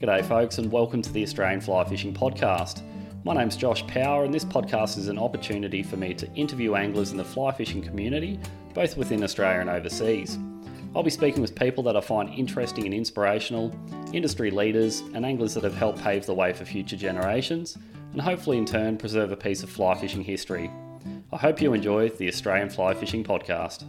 G'day, folks, and welcome to the Australian Fly Fishing Podcast. My name's Josh Power, and this podcast is an opportunity for me to interview anglers in the fly fishing community, both within Australia and overseas. I'll be speaking with people that I find interesting and inspirational, industry leaders, and anglers that have helped pave the way for future generations, and hopefully in turn preserve a piece of fly fishing history. I hope you enjoy the Australian Fly Fishing Podcast.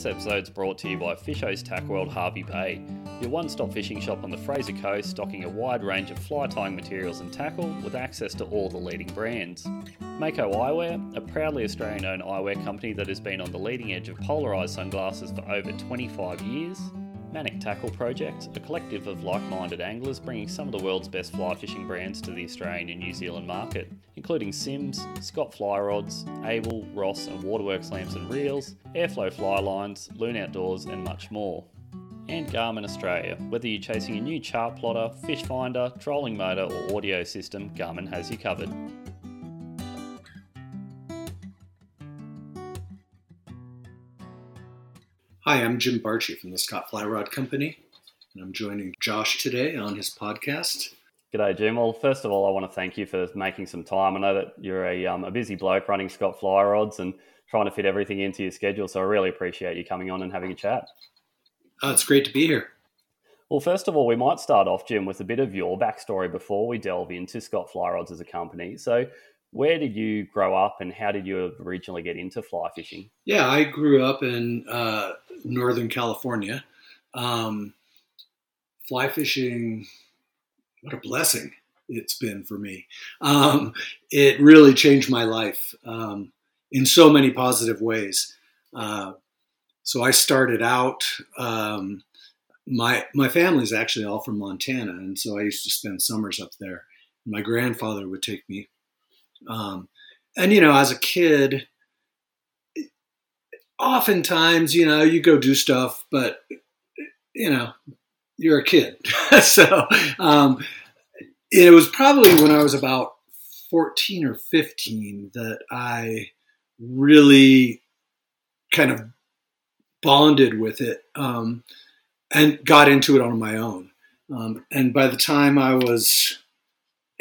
This episode is brought to you by Fisho's Tack World Hervey Bay, your one stop fishing shop on the Fraser Coast, stocking a wide range of fly tying materials and tackle with access to all the leading brands. Mako Eyewear, a proudly Australian owned eyewear company that has been on the leading edge of polarised sunglasses for over 25 years. Manic Tackle Project, a collective of like minded anglers bringing some of the world's best fly fishing brands to the Australian and New Zealand market, including Simms, Scott Fly Rods, Abel, Ross, and Waterworks-Lamson and reels, Airflow fly lines, Loon Outdoors, and much more. And Garmin Australia. Whether you're chasing a new chart plotter, fish finder, trolling motor, or audio system, Garmin has you covered. Hi, I'm Jim Bartschi from the Scott Fly Rod Company, and I'm joining Josh today on his podcast. G'day, Jim. Well, first of all, I want to thank you for making some time. I know that you're a, um, a busy bloke running Scott Fly Rods and trying to fit everything into your schedule, so I really appreciate you coming on and having a chat. Oh, it's great to be here. Well, first of all, we might start off, Jim, with a bit of your backstory before we delve into Scott Fly Rods as a company. So, where did you grow up and how did you originally get into fly fishing? Yeah, I grew up in uh, Northern California. Um, fly fishing, what a blessing it's been for me. Um, it really changed my life um, in so many positive ways. Uh, so I started out. Um, my my family's actually all from Montana, and so I used to spend summers up there. My grandfather would take me um, and you know, as a kid, oftentimes, you know, you go do stuff, but you know, you're a kid. so um, it was probably when I was about 14 or 15 that I really kind of bonded with it um, and got into it on my own. Um, and by the time I was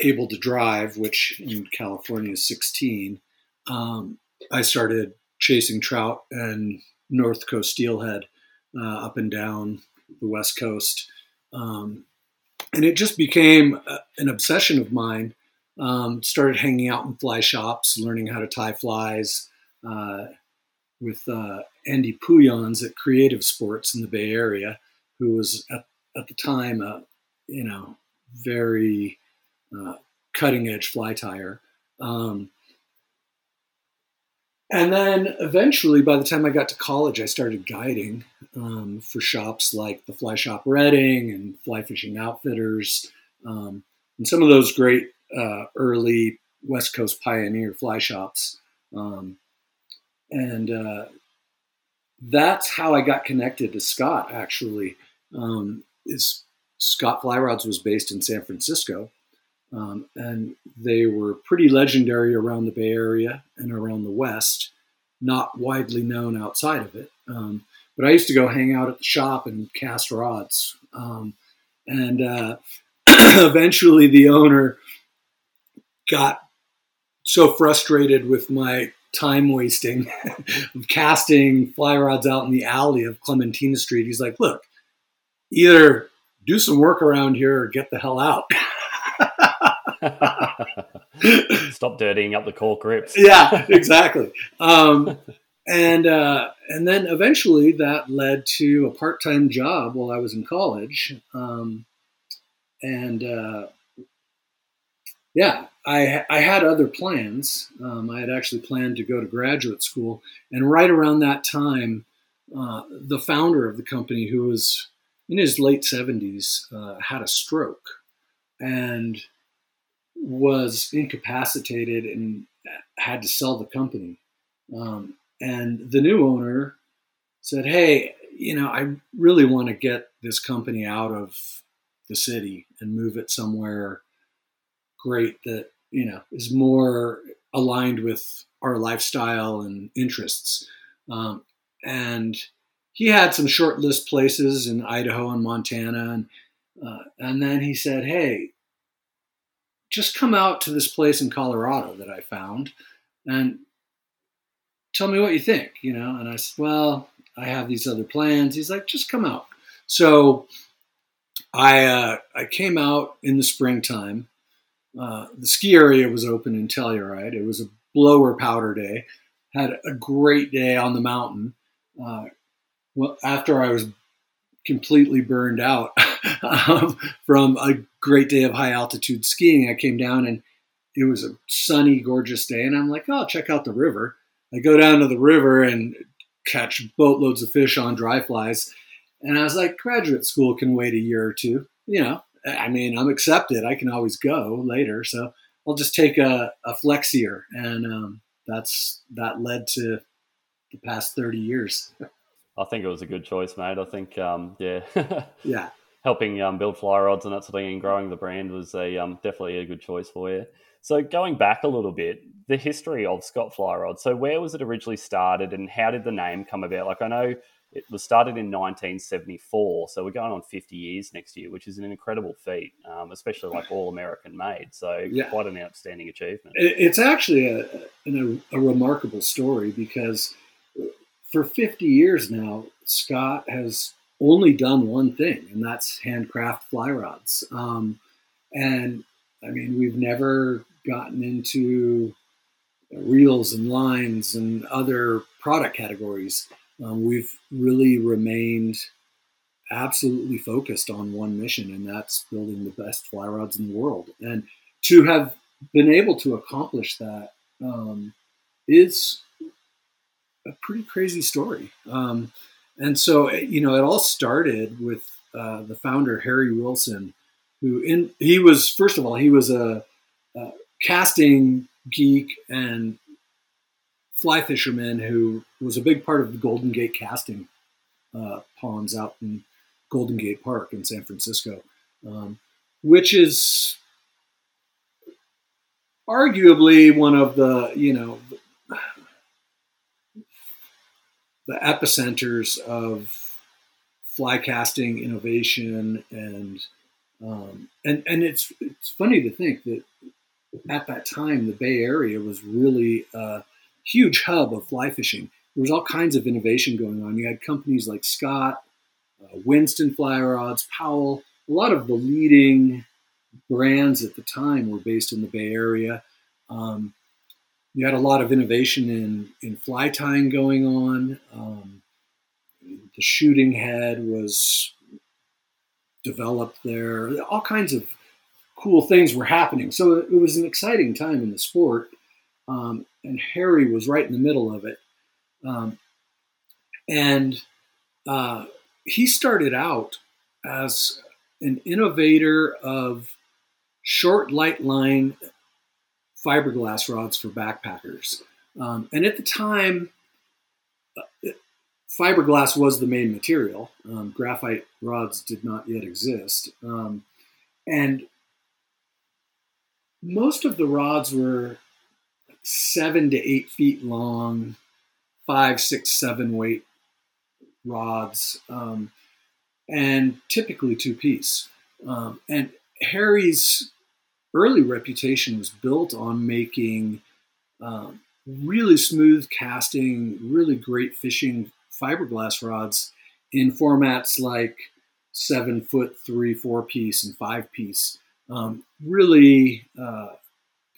able to drive, which in California is 16, um, I started chasing trout and North Coast steelhead uh, up and down the West Coast. Um, and it just became a, uh, an obsession of mine. Um, started hanging out in fly shops, learning how to tie flies uh, with uh, Andy Puyans at Creative Sports in the Bay Area, who was at, at the time a you know very uh, cutting edge fly tire. Um, and then eventually, by the time I got to college, I started guiding um, for shops like the Fly Shop Redding and Fly Fishing Outfitters, um, and some of those great uh, early West Coast pioneer fly shops. Um, and uh, that's how I got connected to Scott. Actually, um, is Scott Fly Rods was based in San Francisco, um, and they were pretty legendary around the Bay Area and around the West, not widely known outside of it. Um, but I used to go hang out at the shop and cast rods. Um, and uh, eventually the owner got so frustrated with my time wasting of casting fly rods out in the alley of Clementina Street. He's like, look, either do some work around here or get the hell out. Stop dirtying up the cork grips. yeah, exactly. Um, and uh, and then eventually that led to a part time job while I was in college. Um, and uh, yeah, I I had other plans. Um, I had actually planned to go to graduate school, and right around that time, uh, the founder of the company, who was in his late seventies, uh, had a stroke, and was incapacitated and had to sell the company. Um, and the new owner said, Hey, you know, I really want to get this company out of the city and move it somewhere great that, you know, is more aligned with our lifestyle and interests. Um, and he had some short list places in Idaho and Montana, and uh, and then he said, "Hey, just come out to this place in Colorado that I found, and tell me what you think." You know, and I said, "Well, I have these other plans." He's like, "Just come out." So I uh, I came out in the springtime. Uh, the ski area was open in Telluride. It was a blower powder day. Had a great day on the mountain. Uh, well, after I was completely burned out um, from a great day of high altitude skiing, I came down and it was a sunny, gorgeous day, and I'm like, oh, check out the river. I go down to the river and catch boatloads of fish on dry flies. And I was like, graduate school can wait a year or two. You know, I mean, I'm accepted. I can always go later. So I'll just take a, a flexier. And um, that's that led to the past 30 years. I think it was a good choice, mate. I think, um, yeah. yeah. Helping um, build fly rods and that sort of thing and growing the brand was a um, definitely a good choice for you. So going back a little bit, the history of Scott Fly Rod. So where was it originally started and how did the name come about? Like I know it was started in 1974, so we're going on 50 years next year, which is an incredible feat, um, especially like all American made. So yeah. quite an outstanding achievement. It's actually a, a, a remarkable story because for 50 years now, Scott has only done one thing, and that's handcraft fly rods. Um, and I mean, we've never gotten into reels and lines and other product categories um, we've really remained absolutely focused on one mission, and that's building the best fly rods in the world. And to have been able to accomplish that um, is a pretty crazy story. Um, and so, you know, it all started with uh, the founder Harry Wilson, who in he was first of all he was a, a casting geek and fly fisherman who was a big part of the Golden Gate casting uh, ponds out in Golden Gate Park in San Francisco, um, which is arguably one of the you know the epicenters of fly casting innovation and um, and and it's it's funny to think that at that time the Bay Area was really a huge hub of fly fishing. There was all kinds of innovation going on. You had companies like Scott, uh, Winston Fly Rods, Powell. A lot of the leading brands at the time were based in the Bay Area. Um, you had a lot of innovation in, in fly tying going on. Um, the shooting head was developed there. All kinds of cool things were happening. So it was an exciting time in the sport. Um, and Harry was right in the middle of it. Um, and uh, he started out as an innovator of short light line fiberglass rods for backpackers. Um, and at the time, uh, fiberglass was the main material. Um, graphite rods did not yet exist. Um, and most of the rods were seven to eight feet long, five, six, seven weight rods, um, and typically two piece. Um, and Harry's early reputation was built on making um, really smooth casting, really great fishing fiberglass rods in formats like seven foot, three, four piece, and five piece. Um, really uh,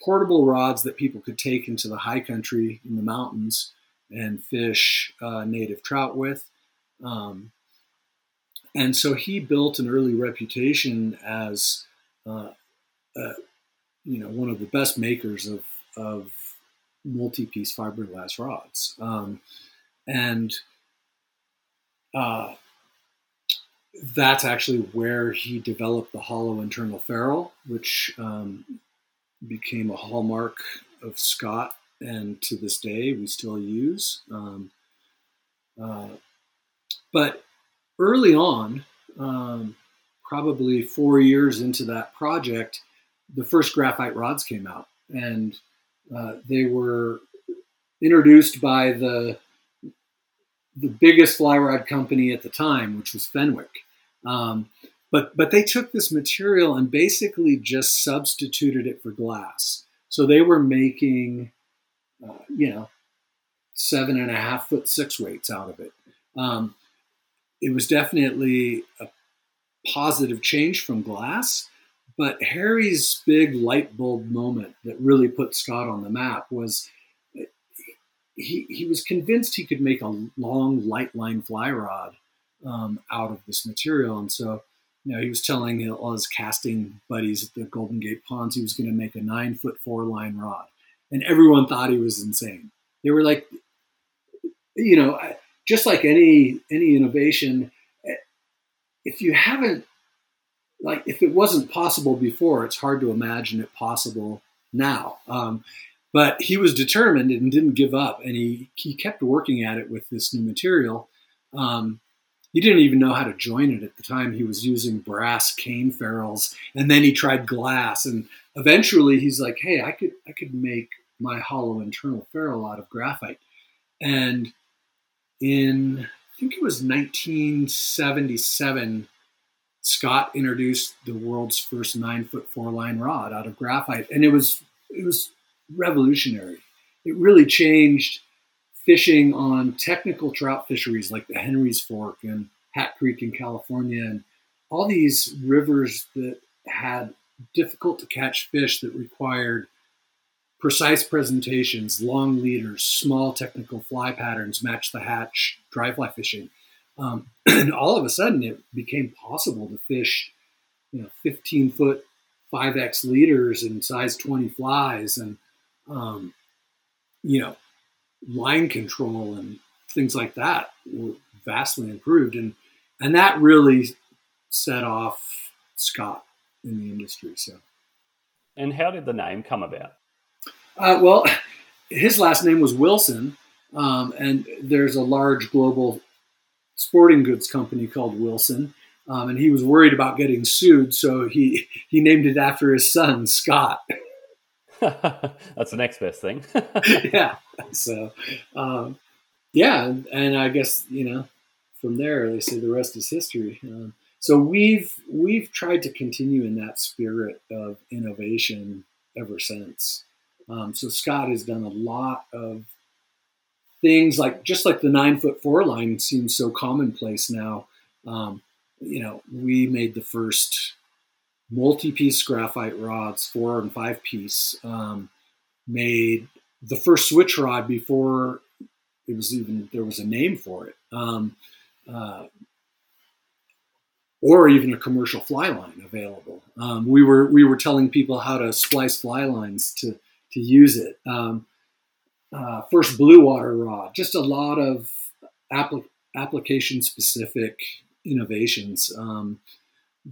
portable rods that people could take into the high country in the mountains and fish uh, native trout with. Um, and so he built an early reputation as, uh, you know, one of the best makers of, of multi-piece fiberglass rods. Um, and uh, that's actually where he developed the hollow internal ferrule, which um, became a hallmark of Scott, and to this day we still use. Um, uh, but early on, um, probably four years into that project, the first graphite rods came out, and Uh, they were introduced by the the biggest fly rod company at the time, which was Fenwick. Um, but but they took this material and basically just substituted it for glass. So they were making, uh, you know, seven and a half foot six weights out of it. Um, it was definitely a positive change from glass. But Harry's big light bulb moment that really put Scott on the map was he, he was convinced he could make a long light line fly rod um, out of this material. And so, you know, he was telling all his casting buddies at the Golden Gate Ponds he was going to make a nine foot four line rod. And everyone thought he was insane. They were like, you know, just like any any innovation, if you haven't like if it wasn't possible before, it's hard to imagine it possible now. Um, but he was determined and didn't give up, and he he kept working at it with this new material. Um, he didn't even know how to join it at the time. He was using brass cane ferrules, and then he tried glass, and eventually he's like, "Hey, I could I could make my hollow internal ferrule out of graphite." And in I think it was 1977, Scott introduced the world's first nine foot four line rod out of graphite, and it was it was revolutionary. It really changed fishing on technical trout fisheries like the Henry's Fork and Hat Creek in California, and all these rivers that had difficult to catch fish that required precise presentations, long leaders, small technical fly patterns, match the hatch, dry fly fishing. Um, and all of a sudden, it became possible to fish, you know, 15 foot 5x leaders and size 20 flies, and um, you know, line control and things like that were vastly improved, and and that really set off Scott in the industry. So, and how did the name come about? Uh, well, his last name was Wilson, um, and there's a large global sporting goods company called Wilson. Um, and he was worried about getting sued, so he he named it after his son Scott. That's the next best thing. yeah. So, um, yeah, and, I guess you know from there they say the rest is history. Um, so we've we've tried to continue in that spirit of innovation ever since. Um, so Scott has done a lot of things like just like the nine foot four line seems so commonplace now. Um, you know, we made the first multi-piece graphite rods, four and five piece. Um, made the first switch rod before it was even there was a name for it, um, uh, or even a commercial fly line available. Um, we were we were telling people how to splice fly lines to to use it. Um, uh, first blue water rod, just a lot of applic- application specific innovations, um,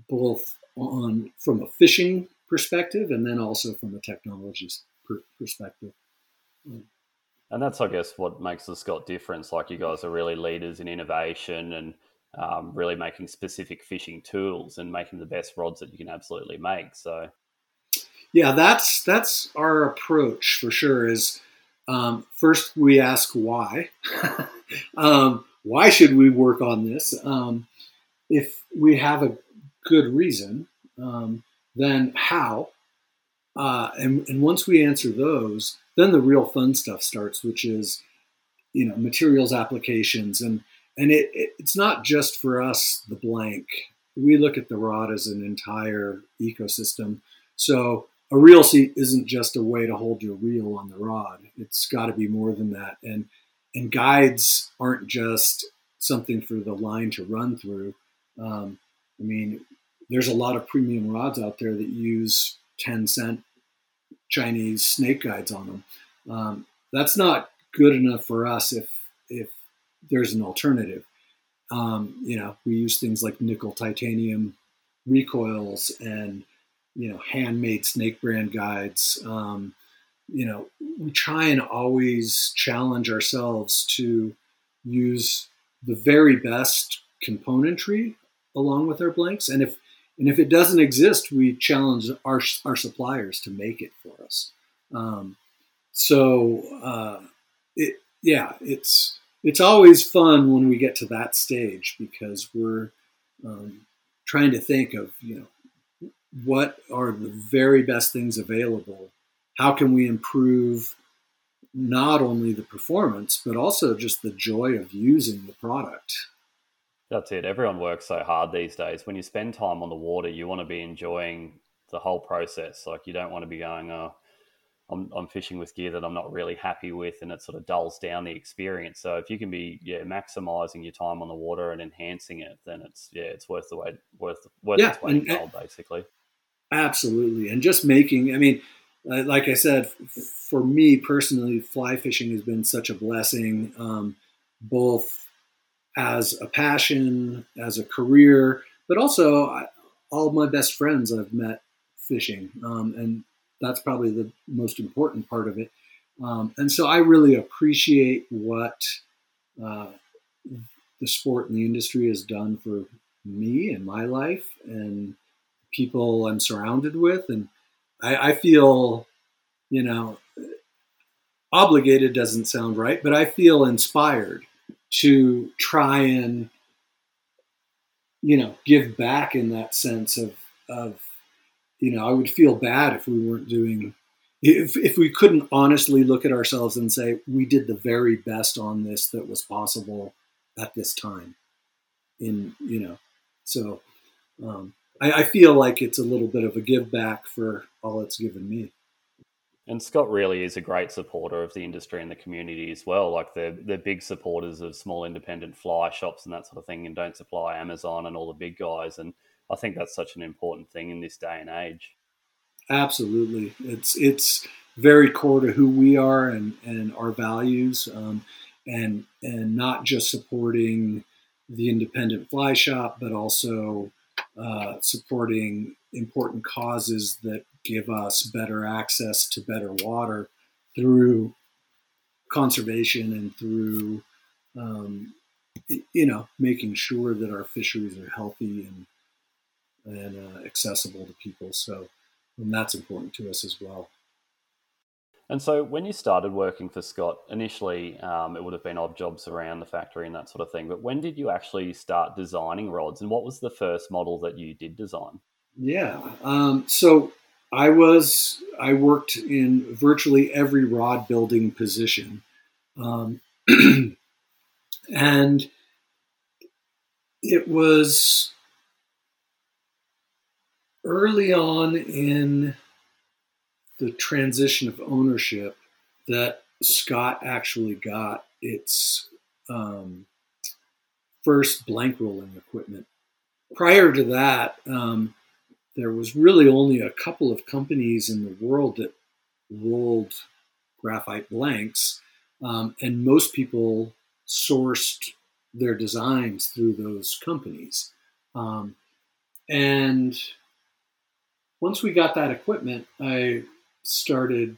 both on from a fishing perspective and then also from a technology per- perspective. And that's, I guess, what makes the Scott difference. Like you guys are really leaders in innovation and um, really making specific fishing tools and making the best rods that you can absolutely make. So yeah, that's that's our approach for sure. Is um, first we ask why. um, why should we work on this? Um, if we have a good reason, um, then how? Uh, and, and once we answer those, then the real fun stuff starts, which is you know materials applications and and it, it, it's not just for us the blank we look at the rod as an entire ecosystem so a reel seat isn't just a way to hold your reel on the rod. It's got to be more than that. And and guides aren't just something for the line to run through. Um, I mean, there's a lot of premium rods out there that use 10 cent Chinese snake guides on them. Um, that's not good enough for us if if there's an alternative. Um, you know, we use things like nickel titanium recoils and you know, handmade snake brand guides. Um, you know, we try and always challenge ourselves to use the very best componentry along with our blanks. And if and if it doesn't exist, we challenge our our suppliers to make it for us. Um, so uh, it yeah, it's it's always fun when we get to that stage because we're um, trying to think of you know what are the very best things available. How can we improve not only the performance but also just the joy of using the product? That's it. Everyone works so hard these days. When you spend time on the water, you want to be enjoying the whole process. Like you don't want to be going, oh, I'm, I'm fishing with gear that I'm not really happy with, and it sort of dulls down the experience. So if you can be yeah maximizing your time on the water and enhancing it, then it's yeah it's worth the wait worth worth yeah, weight in gold basically. Absolutely, and just making. I mean, like I said, for me personally, fly fishing has been such a blessing, um, both as a passion, as a career, but also I, all of my best friends I've met fishing, um, and that's probably the most important part of it. Um, and so I really appreciate what uh, the sport and the industry has done for me and my life and people I'm surrounded with, and I, I feel, you know, obligated doesn't sound right, but I feel inspired to try and you know give back in that sense of of you know I would feel bad if we weren't doing if if we couldn't honestly look at ourselves and say we did the very best on this that was possible at this time in you know so um, I, I feel like it's a little bit of a give back for all it's given me and Scott really is a great supporter of the industry and the community as well. Like they're they're big supporters of small independent fly shops and that sort of thing, and don't supply Amazon and all the big guys. And I think that's such an important thing in this day and age. Absolutely, it's it's very core to who we are and and our values, um, and and not just supporting the independent fly shop, but also uh, supporting important causes that give us better access to better water through conservation and through um, you know making sure that our fisheries are healthy and and uh, accessible to people. So and that's important to us as well and so when you started working for scott initially um, it would have been odd jobs around the factory and that sort of thing but when did you actually start designing rods and what was the first model that you did design? Yeah um, so I was I worked in virtually every rod building position, um, and it was early on in the transition of ownership that Scott actually got its um, first blank rolling equipment. Prior to that, um, there was really only a couple of companies in the world that rolled graphite blanks, um, and most people sourced their designs through those companies. Um, and once we got that equipment, I started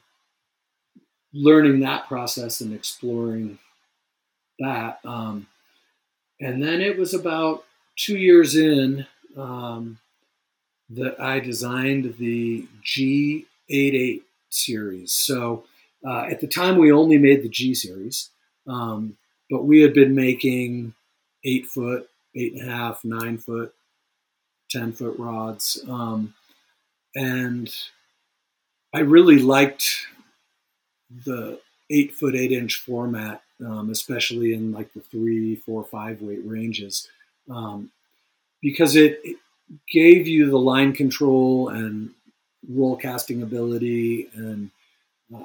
learning that process and exploring that. Um, and then it was about two years in um, that I designed the G88 series. So uh, at the time, we only made the G series, um, but we had been making eight foot, eight and a half, nine foot, 10 foot rods. Um, and I really liked the eight foot, eight inch format, um, especially in like the three, four, five weight ranges, um, because it, it gave you the line control and roll casting ability and uh,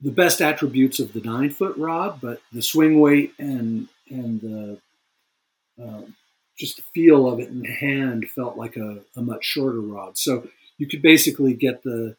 the best attributes of the nine foot rod, but the swing weight and and the uh, just the feel of it in hand felt like a, a, much shorter rod. So you could basically get the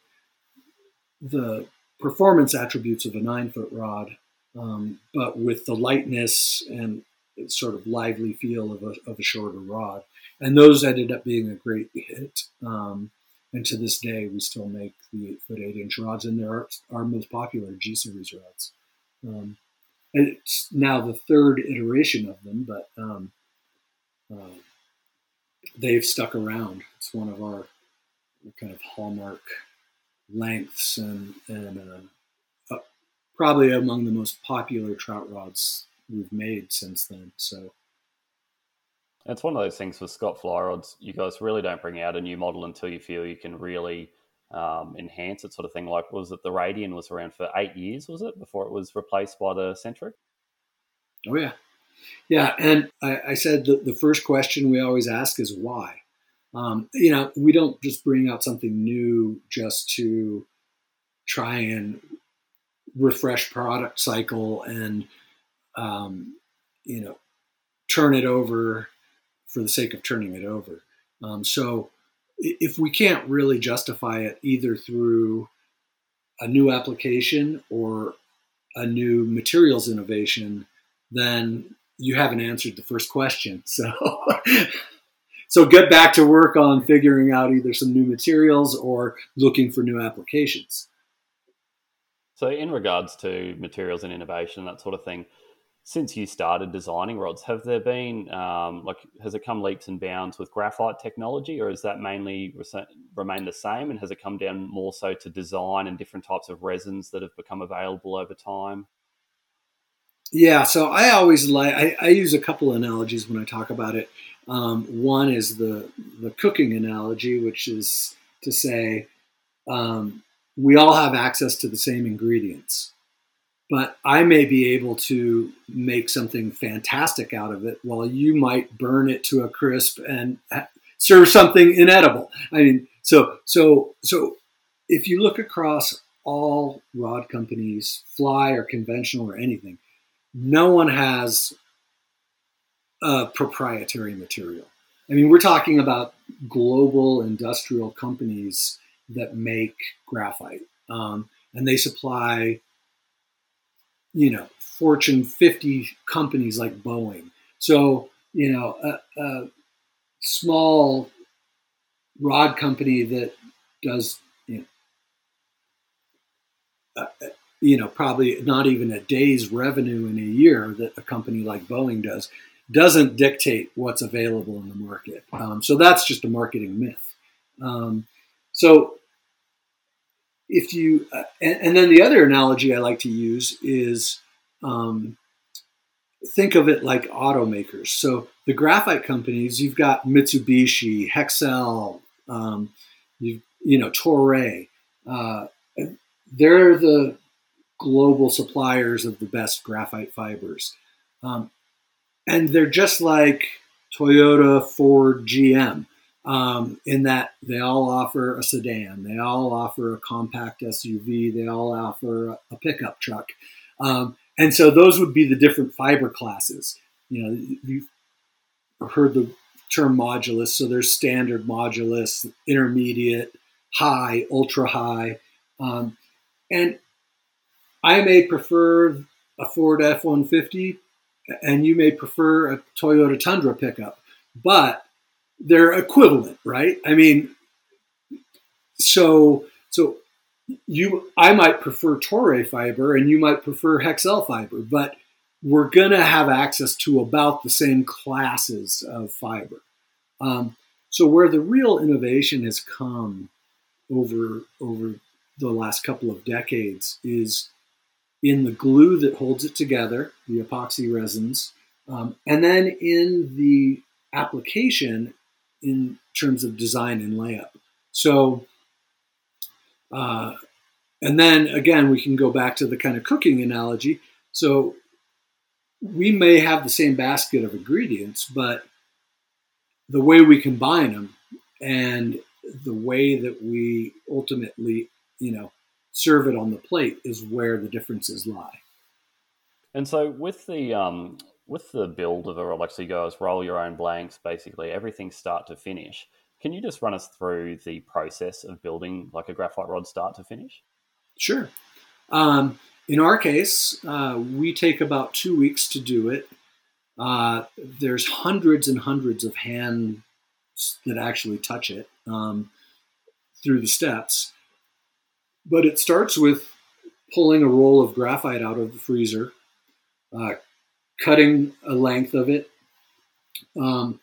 the performance attributes of a nine foot rod, um, but with the lightness and sort of lively feel of a, of a shorter rod and those ended up being a great hit. Um, and to this day, we still make the eight foot eight inch rods, and they're our most popular G series rods. Um, it's now the third iteration of them, but um, uh, they've stuck around. It's one of our kind of hallmark lengths and and uh, probably among the most popular trout rods we've made since then. So it's one of those things with Scott fly rods. You guys really don't bring out a new model until you feel you can really um, enhance it, sort of thing. Like, was it the Radian was around for eight years? Was it before it was replaced by the Centric? Oh yeah, yeah. And I, I said the, the first question we always ask is why. Um, you know, we don't just bring out something new just to try and refresh product cycle and um, you know turn it over for the sake of turning it over. Um, so if we can't really justify it either through a new application or a new materials innovation, then you haven't answered the first question. So, so get back to work on figuring out either some new materials or looking for new applications. So, in regards to materials and innovation, that sort of thing, since you started designing rods, have there been um, like has it come leaps and bounds with graphite technology, or has that mainly re- remained the same? And has it come down more so to design and different types of resins that have become available over time? Yeah, so I always like I, I use a couple analogies when I talk about it. Um, one is the the cooking analogy, which is to say um, we all have access to the same ingredients but I may be able to make something fantastic out of it while you might burn it to a crisp and serve something inedible. I mean, so so so if you look across all rod companies, fly or conventional or anything, no one has a proprietary material. I mean, we're talking about global industrial companies that make graphite, um, and they supply you know, Fortune 50 companies like Boeing. So, you know, a, a small rod company that does, you know, uh, you know, probably not even a day's revenue in a year that a company like Boeing does, doesn't dictate what's available in the market. Um, so that's just a marketing myth. Um, so if you uh, and, and, then the other analogy I like to use is um, think of it like automakers. So the graphite companies, you've got Mitsubishi, Hexcel, um, you you know Toray. Uh, they're the global suppliers of the best graphite fibers, um, and they're just like Toyota, Ford, GM um, in that they all offer a sedan, they all offer a compact SUV, they all offer a pickup truck. Um, and so those would be the different fiber classes. You know, you've heard the term modulus. So there's standard modulus, intermediate, high, ultra high. Um, and I may prefer a Ford F 150, and you may prefer a Toyota Tundra pickup. But they're equivalent, right? I mean, so so you I might prefer Toray fiber and you might prefer Hexcel fiber, but we're going to have access to about the same classes of fiber. Um, so where the real innovation has come over over the last couple of decades is in the glue that holds it together, the epoxy resins, um, and then in the application in terms of design and layup. So, uh, and then again, we can go back to the kind of cooking analogy. So, we may have the same basket of ingredients, but the way we combine them and the way that we ultimately, you know, serve it on the plate is where the differences lie. And so, with the um, with the build of a Rolex goes roll your own blanks, basically everything start to finish. Can you just run us through the process of building like a graphite rod start to finish? Sure. Um, in our case, uh, we take about two weeks to do it. Uh, there's hundreds and hundreds of hands that actually touch it um, through the steps. But it starts with pulling a roll of graphite out of the freezer, uh, cutting a length of it. Um,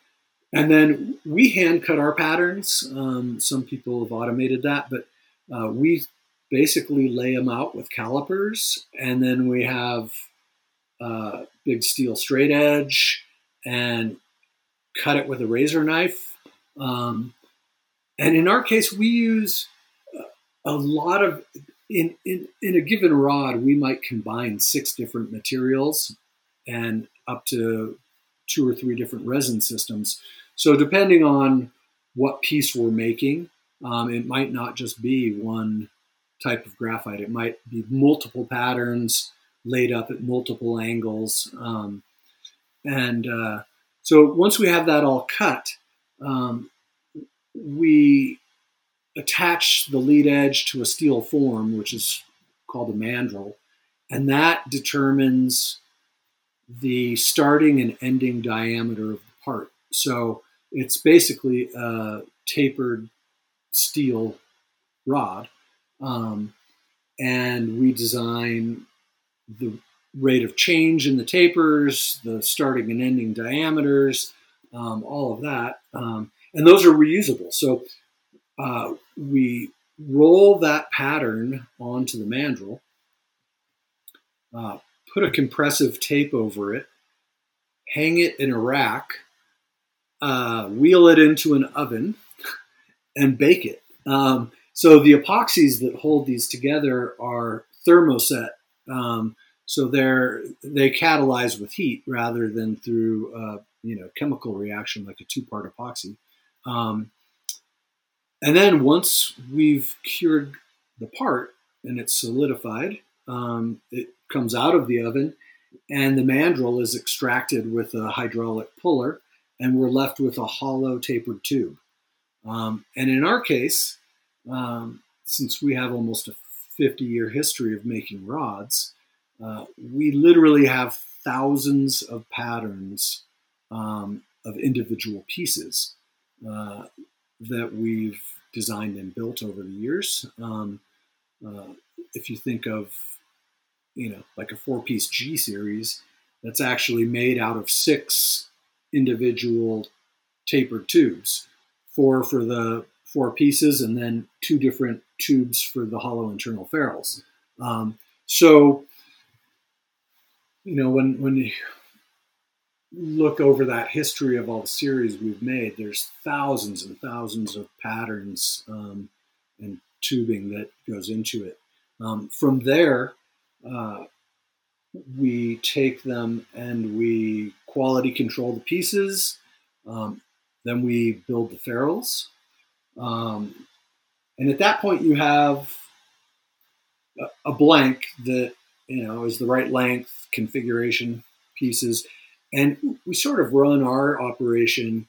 and then we hand cut our patterns. Um, some people have automated that, but uh, we basically lay them out with calipers, and then we have uh, big steel straight edge and cut it with a razor knife. Um, and in our case, we use a lot of in, in in a given rod, we might combine six different materials and up to two or three different resin systems. So depending on what piece we're making, um, it might not just be one type of graphite. It might be multiple patterns laid up at multiple angles. Um, and uh, so once we have that all cut, um, we attach the lead edge to a steel form, which is called a mandrel, and that determines the starting and ending diameter of the part. So it's basically a tapered steel rod, um, and we design the rate of change in the tapers, the starting and ending diameters, um, all of that, um, and those are reusable. So uh, we roll that pattern onto the mandrel, uh, put a compressive tape over it, hang it in a rack, uh, wheel it into an oven, and bake it. Um, so the epoxies that hold these together are thermoset. Um, so they're they catalyze with heat rather than through uh, you know chemical reaction like a two-part epoxy. Um, and then once we've cured the part and it's solidified, um, it comes out of the oven and the mandrel is extracted with a hydraulic puller and we're left with a hollow tapered tube. Um, and in our case, um, since we have almost a 50 year history of making rods, uh, we literally have thousands of patterns um, of individual pieces. Uh, that we've designed and built over the years. Um, uh, if you think of, you know, like a four-piece G series, that's actually made out of six individual tapered tubes, four for the four pieces, and then two different tubes for the hollow internal ferrules. Um, so, you know, when when look over that history of all the series we've made, there's thousands and thousands of patterns um, and tubing that goes into it. Um, from there, uh, we take them and we quality control the pieces. Um, then we build the ferrules. Um, and at that point, you have a, a blank that you know is the right length, configuration, pieces and we sort of run our operation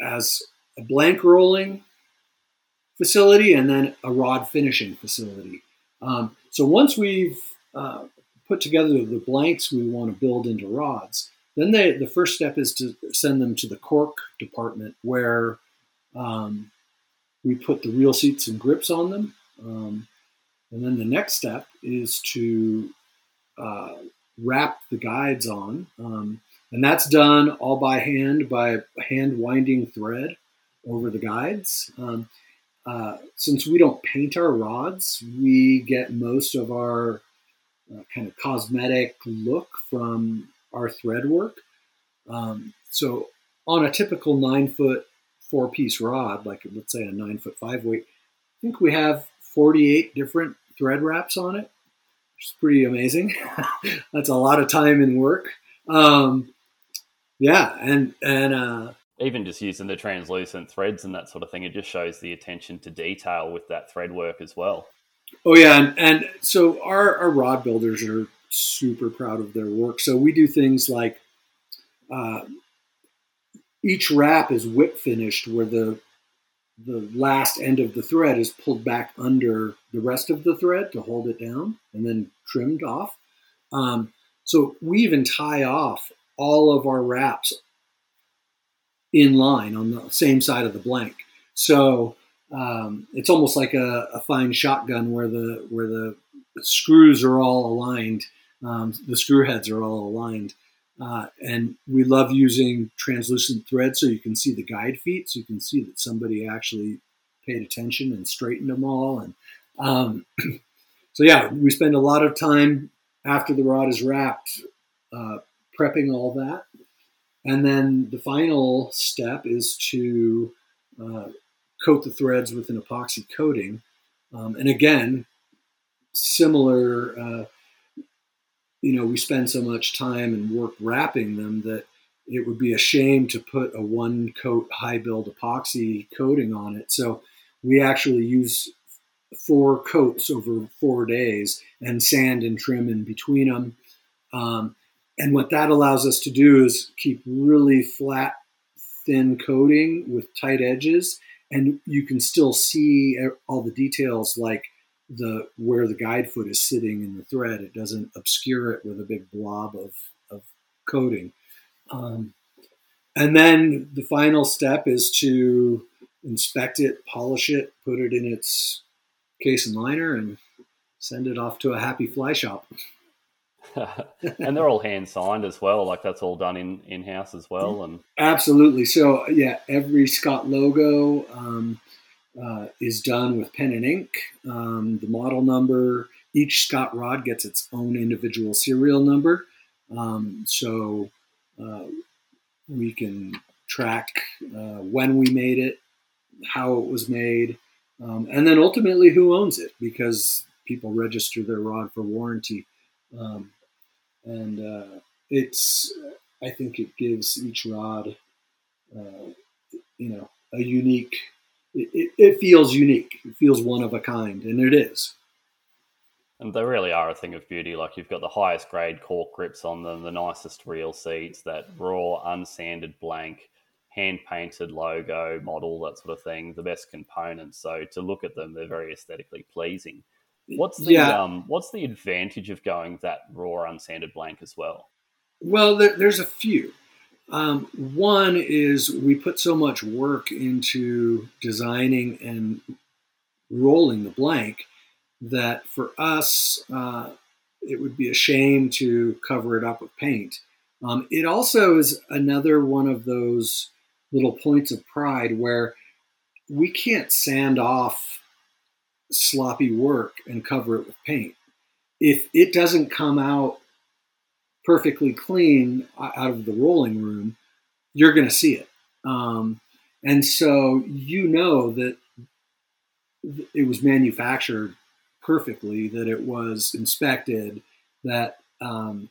as a blank rolling facility and then a rod finishing facility. Um, so once we've uh, put together the blanks we want to build into rods, then they, the first step is to send them to the cork department where um, we put the reel seats and grips on them. Um, and then the next step is to uh, wrap the guides on. Um, and that's done all by hand by hand winding thread over the guides. Um, uh, since we don't paint our rods, we get most of our uh, kind of cosmetic look from our thread work. Um, so on a typical nine foot four piece rod, like let's say a nine foot five weight, I think we have 48 different thread wraps on it is pretty amazing. That's a lot of time and work. Um, yeah, and and uh, even just using the translucent threads and that sort of thing, it just shows the attention to detail with that thread work as well. Oh yeah, and, and so our, our rod builders are super proud of their work. So we do things like uh, each wrap is whip finished, where the the last end of the thread is pulled back under the rest of the thread to hold it down and then trimmed off. Um, so we even tie off all of our wraps in line on the same side of the blank. So um, it's almost like a, a, fine shotgun where the where the screws are all aligned, um, the screw heads are all aligned. Uh, and we love using translucent thread so you can see the guide feet, so you can see that somebody actually paid attention and straightened them all and Um, so yeah, we spend a lot of time after the rod is wrapped, uh, prepping all that, and then the final step is to uh, coat the threads with an epoxy coating. Um, and again, similar, uh, you know, we spend so much time and work wrapping them that it would be a shame to put a one coat high build epoxy coating on it. So we actually use four coats over four days and sand and trim in between them. Um, and what that allows us to do is keep really flat, thin coating with tight edges, and you can still see all the details like the where the guide foot is sitting in the thread. It doesn't obscure it with a big blob of, of coating. Um, and then the final step is to inspect it, polish it, put it in its case and liner, and send it off to a happy fly shop. and they're all hand signed as well. Like that's all done in in house as well. And absolutely. So yeah, every Scott logo um, uh, is done with pen and ink. Um, the model number. Each Scott rod gets its own individual serial number. Um, so uh, we can track uh, when we made it, how it was made, um, and then ultimately who owns it because people register their rod for warranty. Um, and uh, it's I think it gives each rod, uh, you know, a unique. It, it, feels unique. It feels one of a kind, and it is. And they really are a thing of beauty. Like you've got the highest grade cork grips on them, the nicest reel seats, that raw, unsanded blank, hand painted logo model, that sort of thing. The best components. So to look at them, they're very aesthetically pleasing. What's the yeah. um, what's the advantage of going that raw unsanded blank as well? Well, there, there's a few. Um, one is we put so much work into designing and rolling the blank that for us, uh, it would be a shame to cover it up with paint. Um, it also is another one of those little points of pride where we can't sand off sloppy work and cover it with paint. If it doesn't come out perfectly clean out of the rolling room, you're going to see it. Um, and so you know that it was manufactured perfectly, that it was inspected, that, um,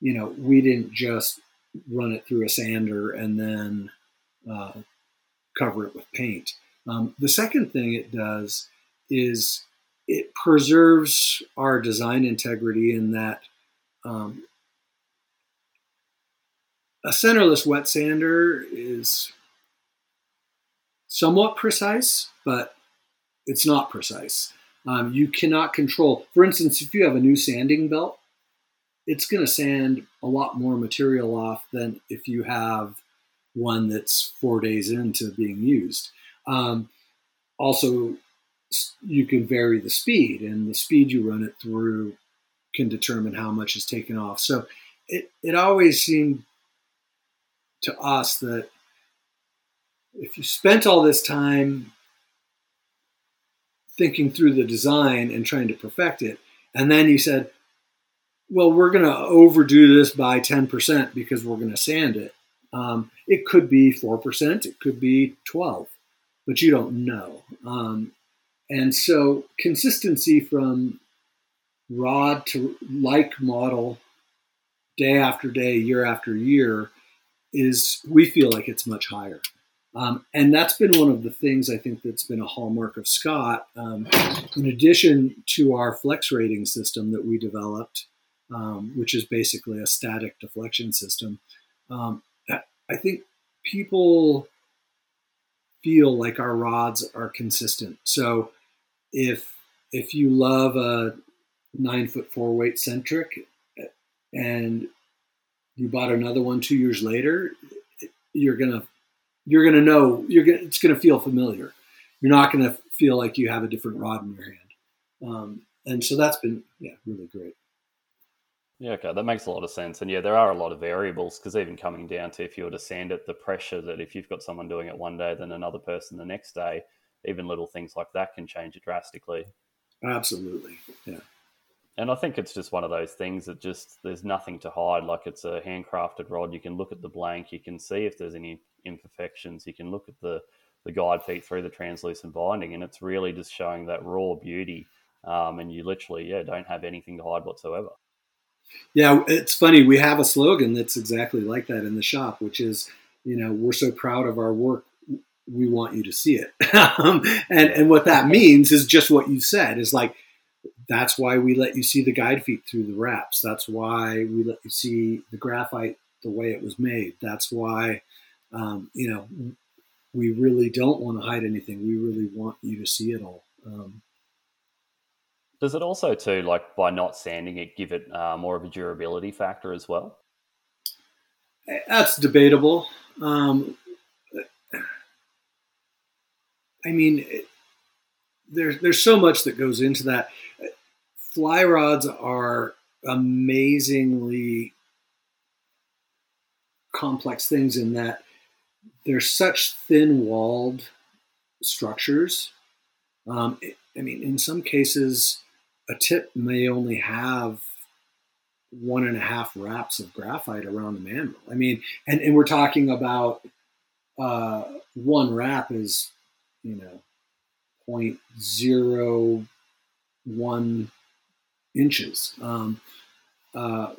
you know, we didn't just run it through a sander and then uh, cover it with paint. Um, the second thing it does is it preserves our design integrity in that um, a centerless wet sander is somewhat precise, but it's not precise. Um, you cannot control, for instance, if you have a new sanding belt, it's going to sand a lot more material off than if you have one that's four days into being used. Um, also, you can vary the speed, and the speed you run it through can determine how much is taken off. So it, it always seemed to us that if you spent all this time thinking through the design and trying to perfect it, and then you said, well, we're going to overdo this by 10% because we're going to sand it. Um, it could be 4%, it could be 12, but you don't know. Um, and so consistency from rod to like model day after day, year after year is we feel like it's much higher. Um, and that's been one of the things I think that's been a hallmark of Scott. Um, in addition to our flex rating system that we developed, um, which is basically a static deflection system, um, I think people feel like our rods are consistent. So if if you love a nine foot four weight centric and you bought another one two years later, you're gonna you're gonna know you're gonna it's gonna feel familiar. You're not gonna feel like you have a different rod in your hand, um, and so that's been yeah really great. Yeah, okay, that makes a lot of sense. And yeah, there are a lot of variables because even coming down to if you were to sand it, the pressure that if you've got someone doing it one day, then another person the next day, even little things like that can change it drastically. Absolutely. Yeah. And I think it's just one of those things that just there's nothing to hide. Like it's a handcrafted rod. You can look at the blank. You can see if there's any imperfections. You can look at the the guide feet through the translucent binding, and it's really just showing that raw beauty. Um, and you literally, yeah, don't have anything to hide whatsoever. Yeah, it's funny. We have a slogan that's exactly like that in the shop, which is, you know, we're so proud of our work, we want you to see it. um, and and what that means is just what you said. Is like that's why we let you see the guide feet through the wraps. That's why we let you see the graphite the way it was made. That's why, um, you know, we really don't want to hide anything. We really want you to see it all. Um, Does it also, too, like by not sanding it, give it uh, more of a durability factor as well? That's debatable. Um, I mean, there's there's so much that goes into that. Fly rods are amazingly complex things in that they're such thin-walled structures. Um, I mean, in some cases, a tip may only have one and a half wraps of graphite around the mandrel. I mean, and, and we're talking about uh, one wrap is, you know, 0.01 inches. Um, uh,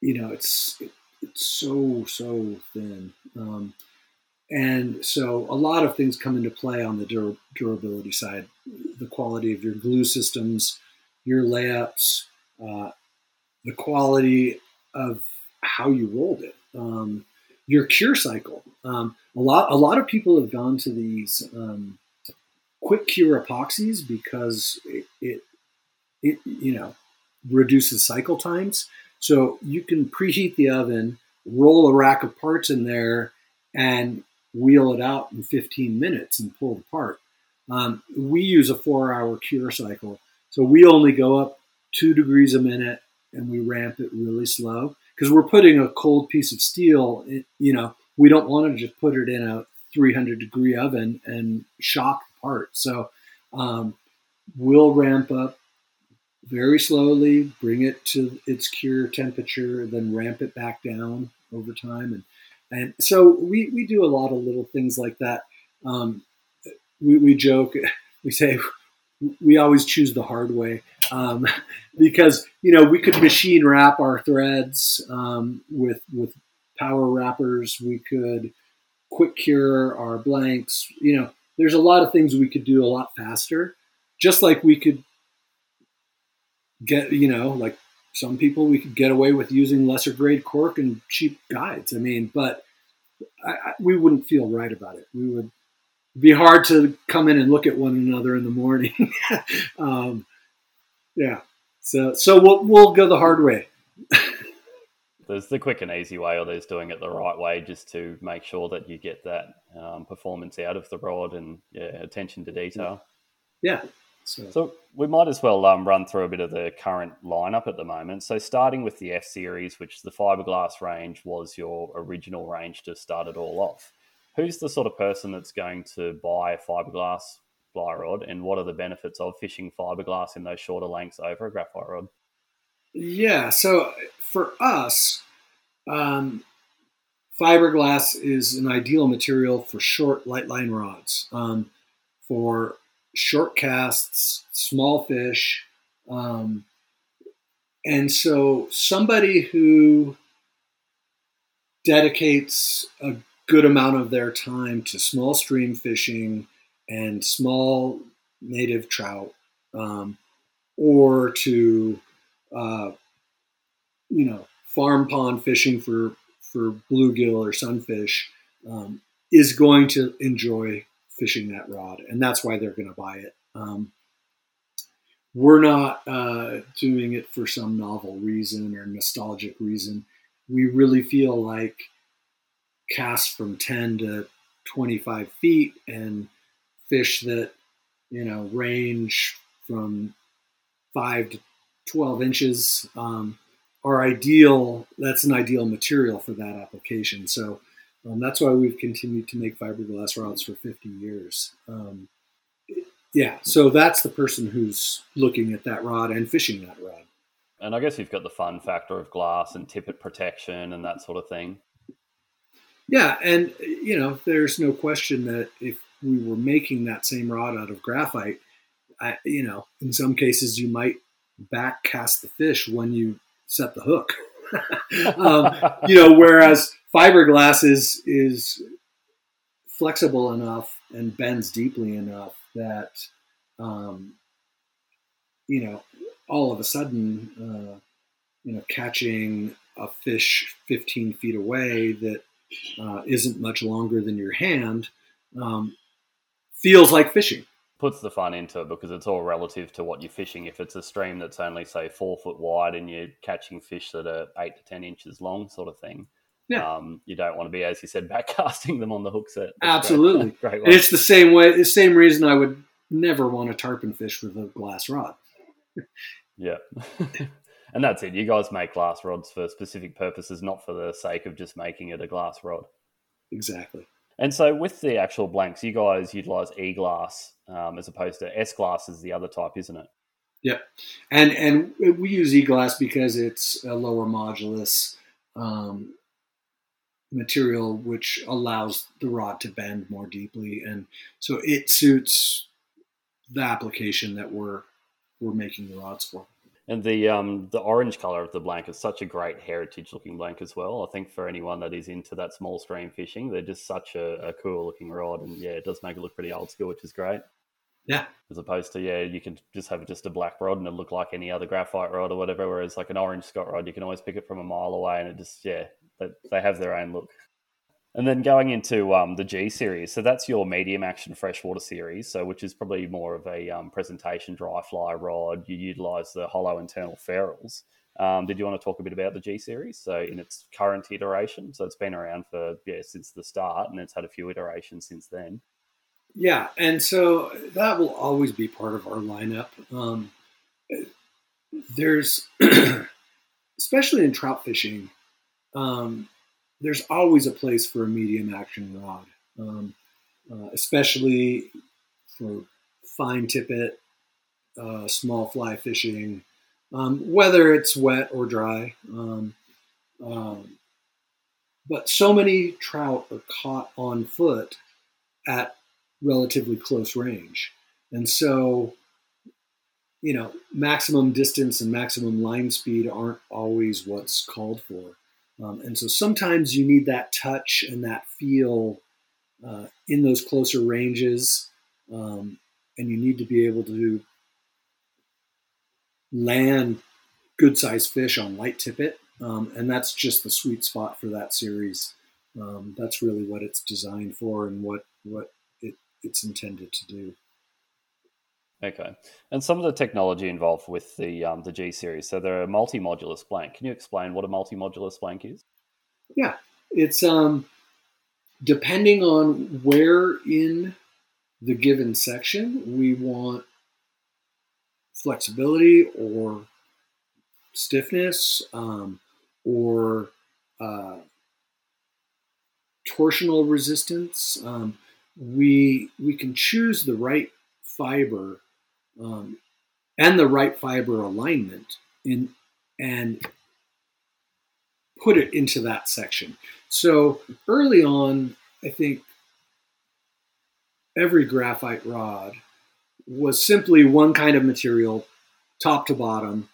you know, it's it's so so thin, um, and so a lot of things come into play on the dur- durability side. The quality of your glue systems, your layups, uh, the quality of how you rolled it, um, your cure cycle. Um, a lot a lot of people have gone to these um, quick cure epoxies because it, it, it you know reduces cycle times. So you can preheat the oven, roll a rack of parts in there, and wheel it out in 15 minutes and pull it apart. Um, we use a four-hour cure cycle, so we only go up two degrees a minute and we ramp it really slow because we're putting a cold piece of steel. You know, we don't want to just put it in a 300 degree oven and shock the part. So um, we'll ramp up very slowly, bring it to its cure temperature, then ramp it back down over time. And, and so we, we do a lot of little things like that. Um, we, we joke, we say, we always choose the hard way um, because you know we could machine wrap our threads um, with with power wrappers. We could quick cure our blanks. You know, there's a lot of things we could do a lot faster. Just like we could get, you know, like some people we could get away with using lesser grade cork and cheap guides. I mean, but I, I, we wouldn't feel right about it. We would be hard to come in and look at one another in the morning. um, yeah. So so we'll we'll go the hard way. there's the quick and easy way, or there's doing it the right way, just to make sure that you get that um, performance out of the rod and yeah, attention to detail. Yeah. So. so we might as well um, run through a bit of the current lineup at the moment. So starting with the F series, which the fiberglass range was your original range to start it all off. Who's the sort of person that's going to buy a fiberglass fly rod, and what are the benefits of fishing fiberglass in those shorter lengths over a graphite rod? Yeah, so for us, um, fiberglass is an ideal material for short light line rods, um, for short casts, small fish. Um, and so somebody who dedicates a good amount of their time to small stream fishing and small native trout, um, or to uh, you know, farm pond fishing for for bluegill or sunfish um, is going to enjoy fishing that rod, and that's why they're going to buy it. Um, we're not uh, doing it for some novel reason or nostalgic reason. We really feel like casts from 10 to 25 feet and fish that you know range from five to 12 inches um, are ideal. That's an ideal material for that application. So um, that's why we've continued to make fiberglass rods for 50 years. Um, Yeah, so that's the person who's looking at that rod and fishing that rod. And I guess you've got the fun factor of glass and tippet protection and that sort of thing. Yeah, and you know, there's no question that if we were making that same rod out of graphite, I, you know, in some cases you might back cast the fish when you set the hook. um, you know, whereas fiberglass is is flexible enough and bends deeply enough that um, you know all of a sudden uh, you know catching a fish 15 feet away that uh, not much longer than your hand um, feels like fishing puts the fun into it because it's all relative to what you're fishing. If it's a stream that's only say four foot wide and you're catching fish that are eight to ten inches long, sort of thing, yeah. Um, you don't want to be, as you said, backcasting them on the hook set. That's Absolutely, great. great and it's the same way. The same reason I would never want to tarpon fish with a glass rod. yeah. and that's it. You guys make glass rods for specific purposes, not for the sake of just making it a glass rod. Exactly. And so with the actual blanks, you guys utilize E glass um, as opposed to S glass is the other type, isn't it? Yep. And and we use E glass because it's a lower modulus um, material, which allows the rod to bend more deeply, and so it suits the application that we're we're making the rods for. And the um, the orange color of the blank is such a great heritage looking blank as well. I think for anyone that is into that small stream fishing, they're just such a, a cool looking rod, and yeah, it does make it look pretty old school, which is great. Yeah. As opposed to yeah, you can just have just a black rod and it look like any other graphite rod or whatever. Whereas like an orange Scott rod, you can always pick it from a mile away, and it just yeah, they, they have their own look. And then going into um, the G series, so that's your medium action freshwater series, so which is probably more of a um, presentation dry fly rod. You utilize the hollow internal ferrules. Um, did you want to talk a bit about the G series? So in its current iteration, so it's been around for yeah since the start, and it's had a few iterations since then. Yeah, and so that will always be part of our lineup. Um, there's, especially in trout fishing, um, there's always a place for a medium action rod, um, uh, especially for fine tippet, uh, small fly fishing, um, whether it's wet or dry. Um, um, but so many trout are caught on foot at relatively close range. And so, you know, maximum distance and maximum line speed aren't always what's called for. Um, and so sometimes you need that touch and that feel uh, in those closer ranges. Um, and you need to be able to land good sized fish on light tippet. Um, and that's just the sweet spot for that series. Um, that's really what it's designed for and what, what it, it's intended to do. Okay, and some of the technology involved with the um, the G series. So they're a multi-modulus blank. Can you explain what a multi-modulus blank is? Yeah, it's um, depending on where in the given section we want flexibility or stiffness um, or uh, torsional resistance. Um, we we can choose the right fiber um, and the right fiber alignment in and put it into that section. So early on, I think every graphite rod was simply one kind of material, top to bottom,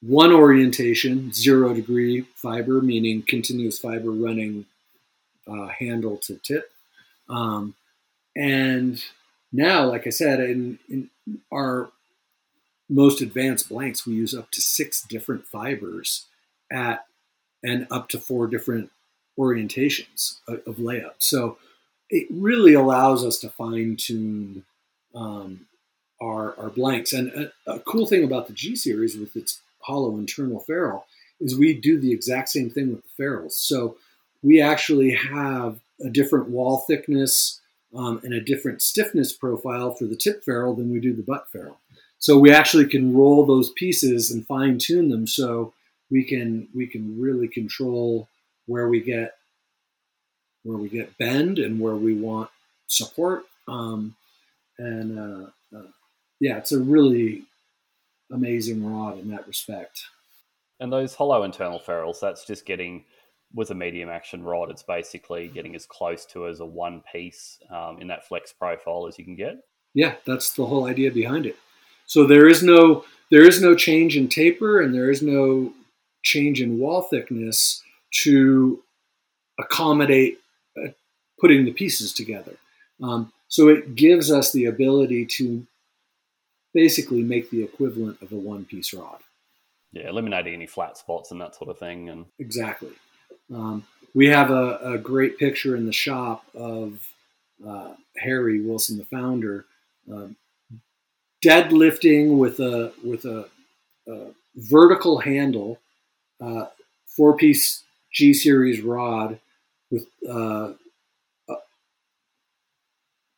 one orientation, zero degree fiber, meaning continuous fiber running uh, handle to tip. Um, and now, like I said, in, in our most advanced blanks, we use up to six different fibers at and up to four different orientations of, of layup. So it really allows us to fine tune um, our, our blanks. And a, a, cool thing about the G series with its hollow internal ferrule is we do the exact same thing with the ferrules. So we actually have a different wall thickness um, and a different stiffness profile for the tip ferrule than we do the butt ferrule. So we actually can roll those pieces and fine tune them so we can we can really control where we get where we get bend and where we want support. Um, and uh, uh, yeah, it's a really amazing rod in that respect. And those hollow internal ferrules, that's just getting with a medium action rod, it's basically getting as close to as a one piece um, in that flex profile as you can get. Yeah, that's the whole idea behind it. So there is no there is no change in taper and there is no change in wall thickness to accommodate uh, putting the pieces together. Um, so it gives us the ability to basically make the equivalent of a one piece rod. Yeah, eliminating any flat spots and that sort of thing. And exactly. Um, we have a, a, great picture in the shop of uh, Harry Wilson, the founder, uh, deadlifting with a with a, a vertical handle, uh, four piece G series rod with uh, uh,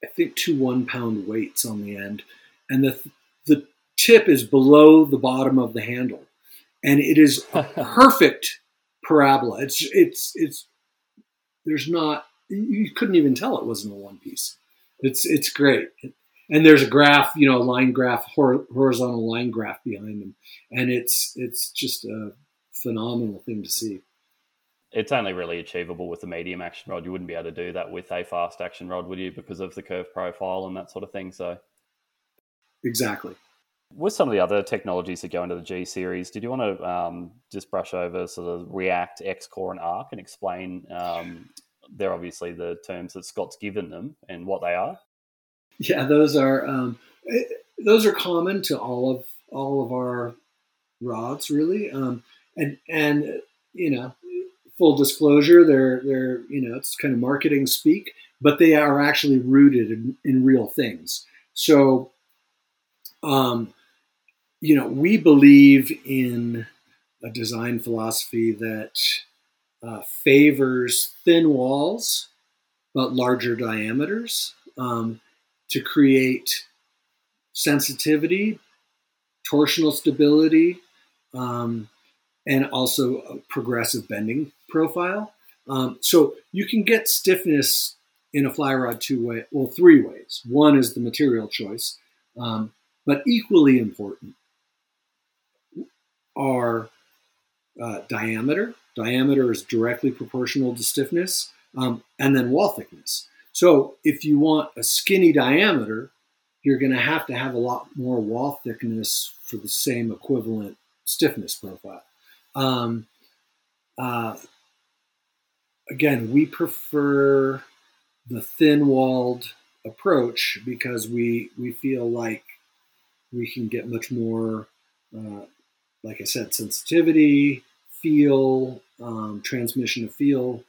I think two one pound weights on the end, and the the tip is below the bottom of the handle, and it is a perfect parabola. It's it's it's there's not you couldn't even tell it wasn't a one piece. It's it's great. And there's a graph, you know, a line graph, horizontal line graph behind them, and it's it's just a phenomenal thing to see. It's only really achievable with a medium action rod. You wouldn't be able to do that with a fast action rod, would you? Because of the curve profile and that sort of thing. So, exactly. With some of the other technologies that go into the G series, did you want to um, just brush over sort of React, Xcore, and Arc and explain? Um, they're obviously the terms that Scott's given them and what they are. Yeah, those are um, eh, those are common to all of all of our rods, really. Um, and and you know, full disclosure, they're they're you know it's kind of marketing speak, but they are actually rooted in, in real things. So um, you know, we believe in a design philosophy that uh, favors thin walls but larger diameters um, to create sensitivity, torsional stability, um, and also a progressive bending profile. Um, so you can get stiffness in a fly rod two way, well, three ways. One is the material choice, um, but equally important are uh, diameter. Diameter is directly proportional to stiffness, um, and then wall thickness. So if you want a skinny diameter, you're going to have to have a lot more wall thickness for the same equivalent stiffness profile. Um, uh, again, we prefer the thin-walled approach because we we feel like we can get much more uh, like I said, sensitivity, feel, um, transmission of feel,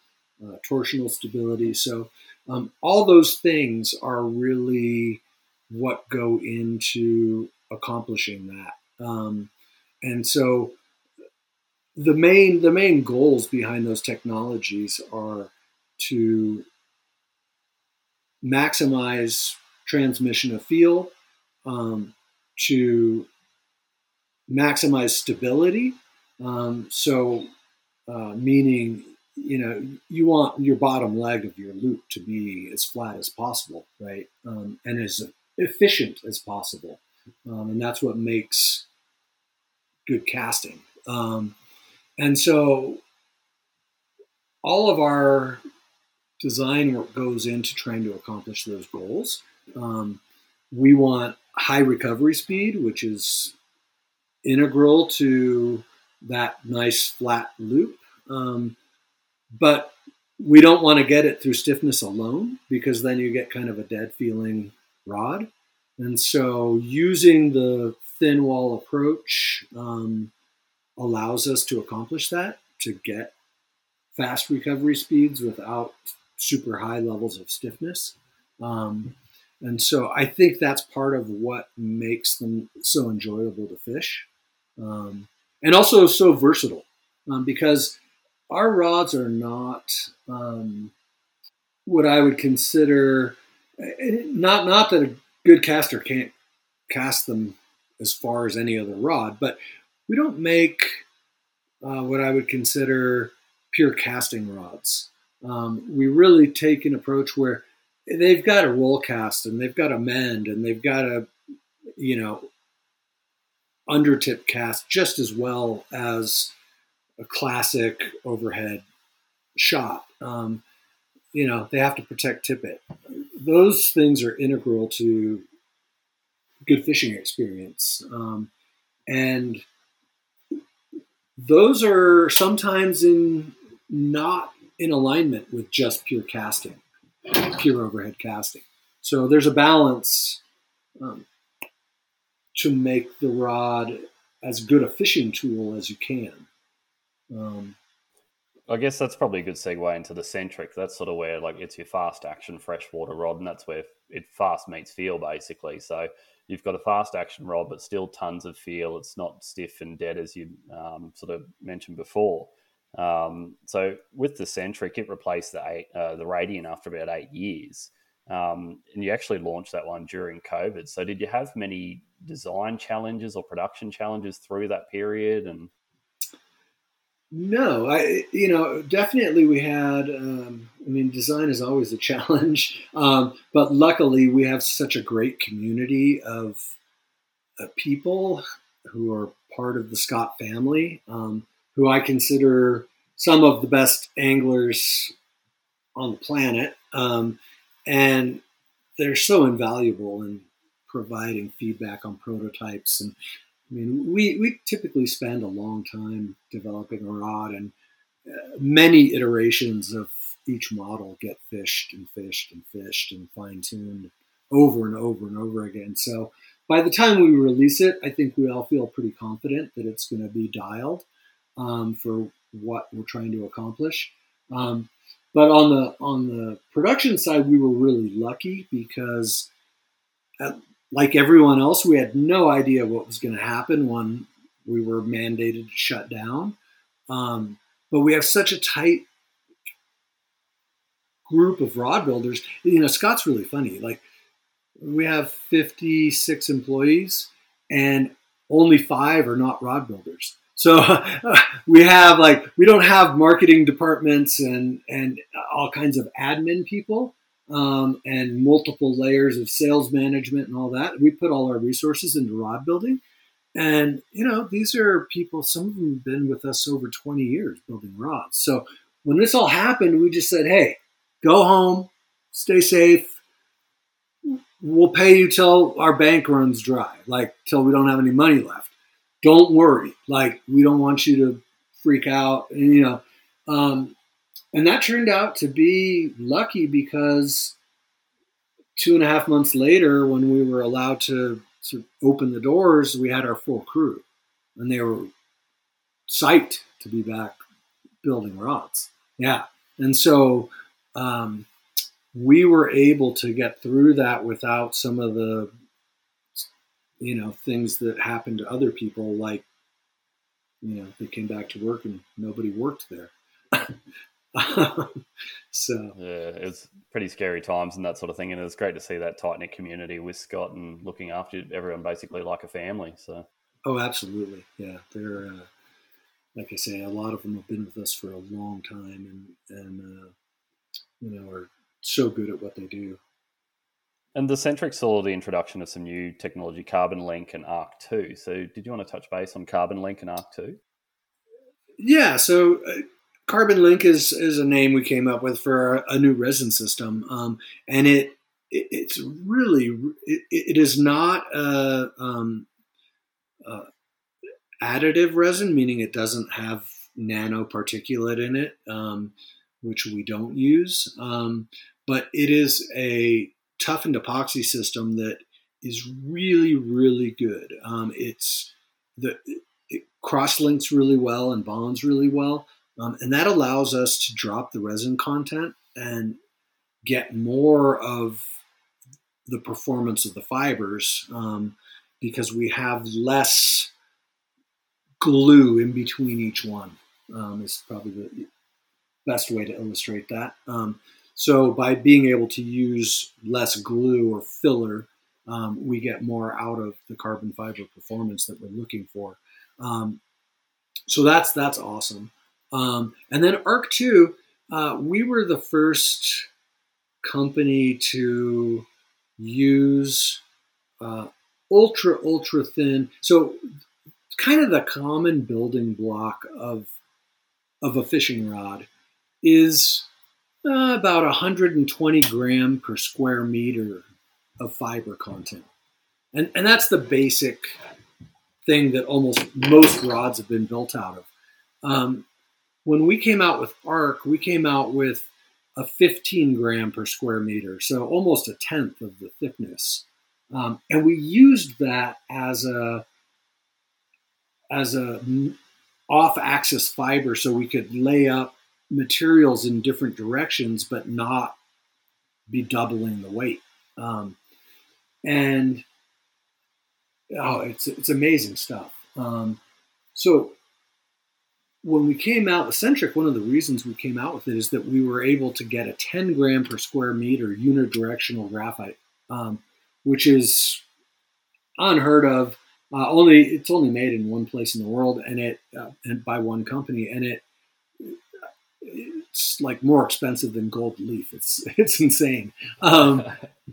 uh, torsional stability. So um, all those things are really what go into accomplishing that. Um, and so the main the main goals behind those technologies are to maximize transmission of feel, um, to maximize stability. Um, so, uh, meaning, you know, you want your bottom leg of your loop to be as flat as possible, right? Um, and as efficient as possible. Um, and that's what makes good casting. Um, and so, all of our design work goes into trying to accomplish those goals. Um, we want high recovery speed, which is integral to that nice flat loop. Um, but we don't want to get it through stiffness alone because then you get kind of a dead feeling rod. And so using the thin wall approach um, allows us to accomplish that, to get fast recovery speeds without super high levels of stiffness. Um, and so I think that's part of what makes them so enjoyable to fish. Um, and also so versatile um, because our rods are not um, what I would consider not not that a good caster can't cast them as far as any other rod, but we don't make uh, what I would consider pure casting rods. Um, we really take an approach where they've got to roll cast and they've got to mend and they've got to you know, undertip cast just as well as a classic overhead shot. Um, you know, they have to protect tippet. Those things are integral to good fishing experience. Um, and those are sometimes in not in alignment with just pure casting, pure overhead casting. So there's a balance um, to make the rod as good a fishing tool as you can. Um, I guess that's probably a good segue into the centric. That's sort of where like it's your fast action freshwater rod, and that's where it fast meets feel basically. So you've got a fast action rod, but still tons of feel. It's not stiff and dead as you um, sort of mentioned before. Um, so with the centric, it replaced the eight, uh, the Radian after about eight years, um, and you actually launched that one during COVID. So did you have many design challenges or production challenges through that period? And no, I you know definitely we had. Um, I mean, design is always a challenge, um, but luckily we have such a great community of uh, people who are part of the Scott family, um, who I consider some of the best anglers on the planet, um, and they're so invaluable in providing feedback on prototypes. And I mean, we, we typically spend a long time developing a rod, and uh, many iterations of each model get fished and fished and fished and fine tuned over and over and over again. So by the time we release it, I think we all feel pretty confident that it's going to be dialed um, for what we're trying to accomplish. Um, but on the on the production side, we were really lucky because at, like everyone else, we had no idea what was going to happen when we were mandated to shut down. Um, but we have such a tight group of rod builders. You know, Scott's really funny. Like, we have 56 employees, and only five are not rod builders. So we have like we don't have marketing departments and and all kinds of admin people um, and multiple layers of sales management and all that. We put all our resources into rod building. And, you know, these are people, some of them have been with us over 20 years building rods. So when this all happened, we just said, hey, go home, stay safe. We'll pay you till our bank runs dry, like till we don't have any money left. Don't worry. Like, we don't want you to freak out. And, you know, um, and that turned out to be lucky because two and a half months later, when we were allowed to, to open the doors, we had our full crew. And they were psyched to be back building rods. Yeah. And so um, we were able to get through that without some of the, you know, things that happened to other people, like, you know, they came back to work and nobody worked there. so yeah, it's pretty scary times and that sort of thing, and it's great to see that tight knit community with Scott and looking after everyone basically like a family. So oh, absolutely, yeah, they're uh, like I say, a lot of them have been with us for a long time, and and uh, you know are so good at what they do. And the Centric saw the introduction of some new technology, Carbon Link and Arc Two. So, did you want to touch base on Carbon Link and Arc Two? Yeah, so uh, Carbon Link is is a name we came up with for a, new resin system, um, and it, it, it's really it, it is not a, um, a additive resin, meaning it doesn't have nanoparticulate in it, um, which we don't use. Um, but it is a toughened epoxy system that is really really good. Um, it's the it cross links really well and bonds really well. Um, and that allows us to drop the resin content and get more of the performance of the fibers um, because we have less glue in between each one um, is probably the best way to illustrate that. So by being able to use less glue or filler, um, we get more out of the carbon fiber performance that we're looking for. Um, so that's that's awesome. Um, and then Arc 2, uh, we were the first company to use uh, ultra ultra thin. So kind of the common building block of of a fishing rod is uh, about 120 gram per square meter of fiber content, and and that's the basic thing that almost most rods have been built out of. Um, when we came out with Arc, we came out with a 15 gram per square meter, so almost a tenth of the thickness. Um, and we used that as a as a off-axis fiber, so we could lay up materials in different directions, but not be doubling the weight. Um, and oh, it's it's amazing stuff. Um, so when we came out with Centric, one of the reasons we came out with it is that we were able to get a 10 gram per square meter unidirectional graphite, um, which is unheard of. Uh, only it's only made in one place in the world, and it uh, and by one company, and it it's like more expensive than gold leaf. It's it's insane. Um,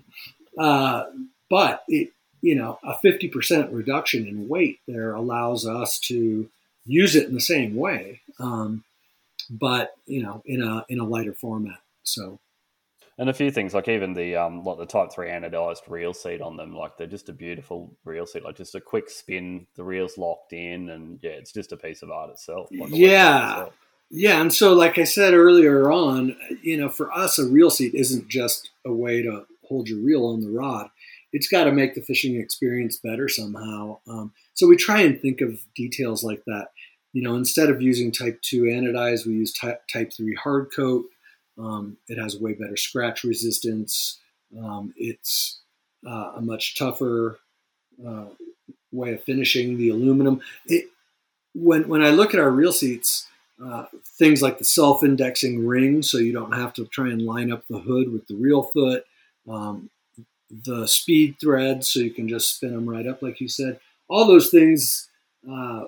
uh, but it you know a fifty percent reduction in weight there allows us to use it in the same way, um, but you know, in a in a lighter format. So, and a few things like even the um, like the Type Three anodized reel seat on them, like they're just a beautiful reel seat. Like just a quick spin, the reel's locked in, and yeah, it's just a piece of art itself. Like yeah. Yeah, and so like I said earlier on, you know, for us, a reel seat isn't just a way to hold your reel on the rod it's got to make the fishing experience better somehow. Um, so we try and think of details like that. You know, instead of using Type 2 anodized, we use Type, type 3 hard coat. Um, it has way better scratch resistance. Um, it's uh, a much tougher uh, way of finishing the aluminum. It, when, when I look at our reel seats, uh, things like the self-indexing ring, so you don't have to try and line up the hood with the reel foot. Um, the speed threads so you can just spin them right up, like you said. All those things uh,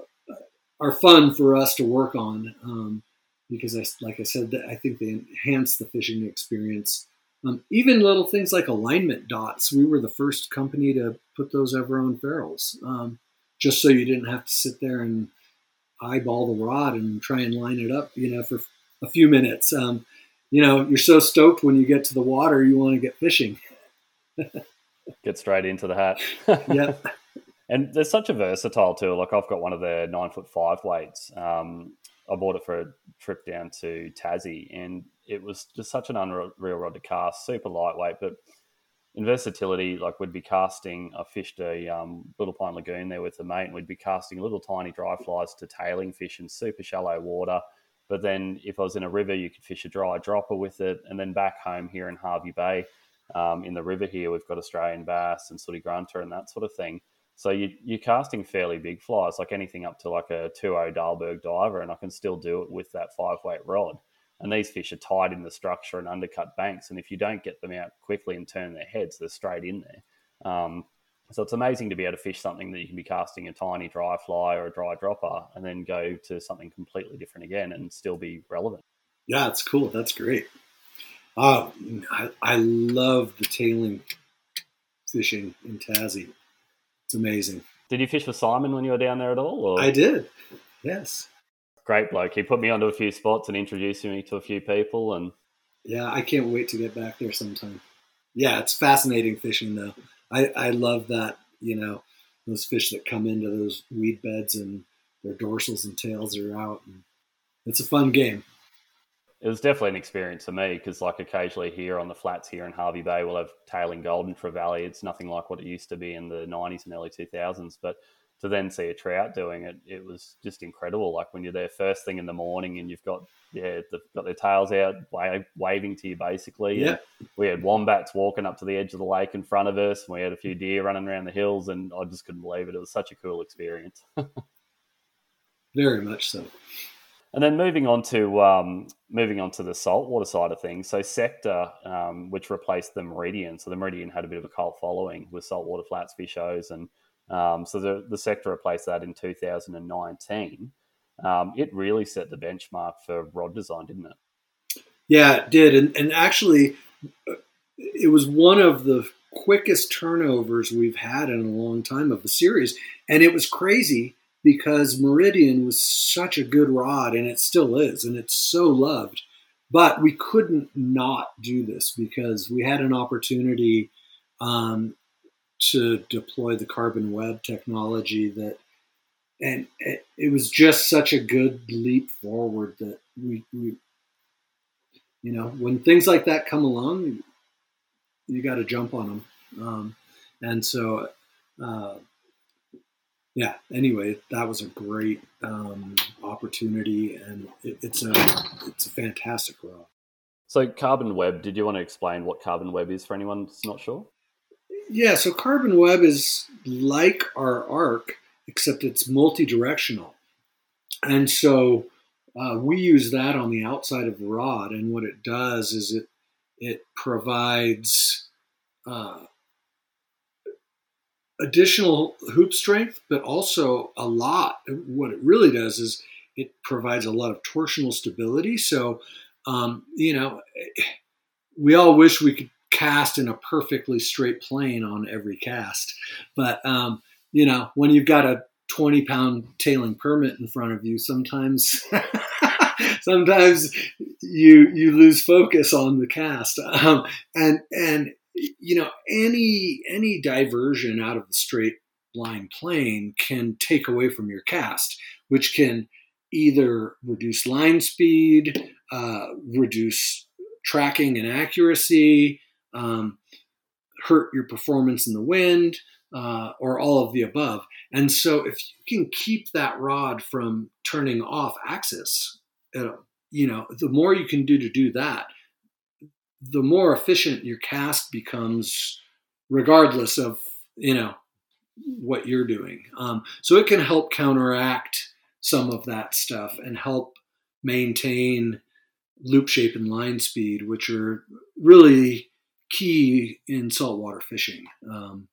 are fun for us to work on um, because, I, like I said, I think they enhance the fishing experience. Um, even little things like alignment dots, we were the first company to put those ever on ferrules, um, just so you didn't have to sit there and eyeball the rod and try and line it up, you know, for a few minutes. Um, you know, you're so stoked when you get to the water, you want to get fishing. Get straight into the hat. yeah. And there's such a versatile tool. Like I've got one of the nine foot five weights. Um, I bought it for a trip down to Tassie, and it was just such an unreal rod to cast. Super lightweight, but in versatility, like we'd be casting. I fished a um, Little Pine Lagoon there with a mate, and we'd be casting little tiny dry flies to tailing fish in super shallow water. But then, if I was in a river, you could fish a dry dropper with it, and then back home here in Hervey Bay, um, in the river here, we've got Australian bass and sooty grunter and that sort of thing. So you, you're casting fairly big flies, like anything up to like a 2.0 Dahlberg diver, and I can still do it with that five weight rod. And these fish are tied in the structure and undercut banks, and if you don't get them out quickly and turn their heads, they're straight in there. Um, so it's amazing to be able to fish something that you can be casting a tiny dry fly or a dry dropper, and then go to something completely different again and still be relevant. Yeah, it's cool. That's great. Uh, I, I love the tailing fishing in Tassie. It's amazing. Did you fish with Simon when you were down there at all? Or? I did. Yes. Great bloke. He put me onto a few spots and introduced me to a few people. And yeah, I can't wait to get back there sometime. Yeah, it's fascinating fishing though. I, I love that. You know, those fish that come into those weed beds and their dorsals and tails are out. And it's a fun game it was definitely an experience for me because, like, occasionally here on the flats here in Hervey Bay, we'll have tailing golden trevally. It's nothing like what it used to be in the 90s and early 2000s. But to then see a trout doing it, it was just incredible. Like when you're there first thing in the morning and you've got yeah, they've got their tails out, waving to you basically. Yeah. And we had wombats walking up to the edge of the lake in front of us, and we had a few deer running around the hills, and I just couldn't believe it. It was such a cool experience. Very much so. And then moving on to um, moving on to the saltwater side of things. So Sector, um, which replaced the Meridian. So the Meridian had a bit of a cult following with saltwater flats fish shows, and um, so the the Sector replaced that in 2019. Um, it really set the benchmark for rod design, didn't it? Yeah, it did, and and actually, it was one of the quickest turnovers we've had in a long time of the series, and it was crazy because Meridian was such a good rod, and it still is, and it's so loved. But we couldn't not do this because we had an opportunity um, to deploy the carbon web technology that and it, it, was just such a good leap forward that we, we you know when things like that come along you, you got to jump on them um, and so uh, yeah anyway that was a great um, opportunity and it, it's a it's a fantastic role so carbon web did you want to explain what carbon web is for anyone that's not sure yeah so carbon web is like our arc except it's multi-directional. And so uh, we use that on the outside of the rod, and what it does is it it provides uh, additional hoop strength, but also a lot. What it really does is it provides a lot of torsional stability. So, um, you know, we all wish we could cast in a perfectly straight plane on every cast, but um, you know, when you've got a 20 pound tailing permit in front of you, sometimes, sometimes you, you lose focus on the cast. Um, and, and, you know, any, any diversion out of the straight line plane can take away from your cast, which can either reduce line speed, uh, reduce tracking and accuracy, um, hurt your performance in the wind, uh, or all of the above. And so, if you can keep that rod from turning off axis, uh, you know, the more you can do to do that, the more efficient your cast becomes, regardless of you know what you're doing. Um, so it can help counteract some of that stuff and help maintain loop shape and line speed, which are really key in saltwater fishing. Um,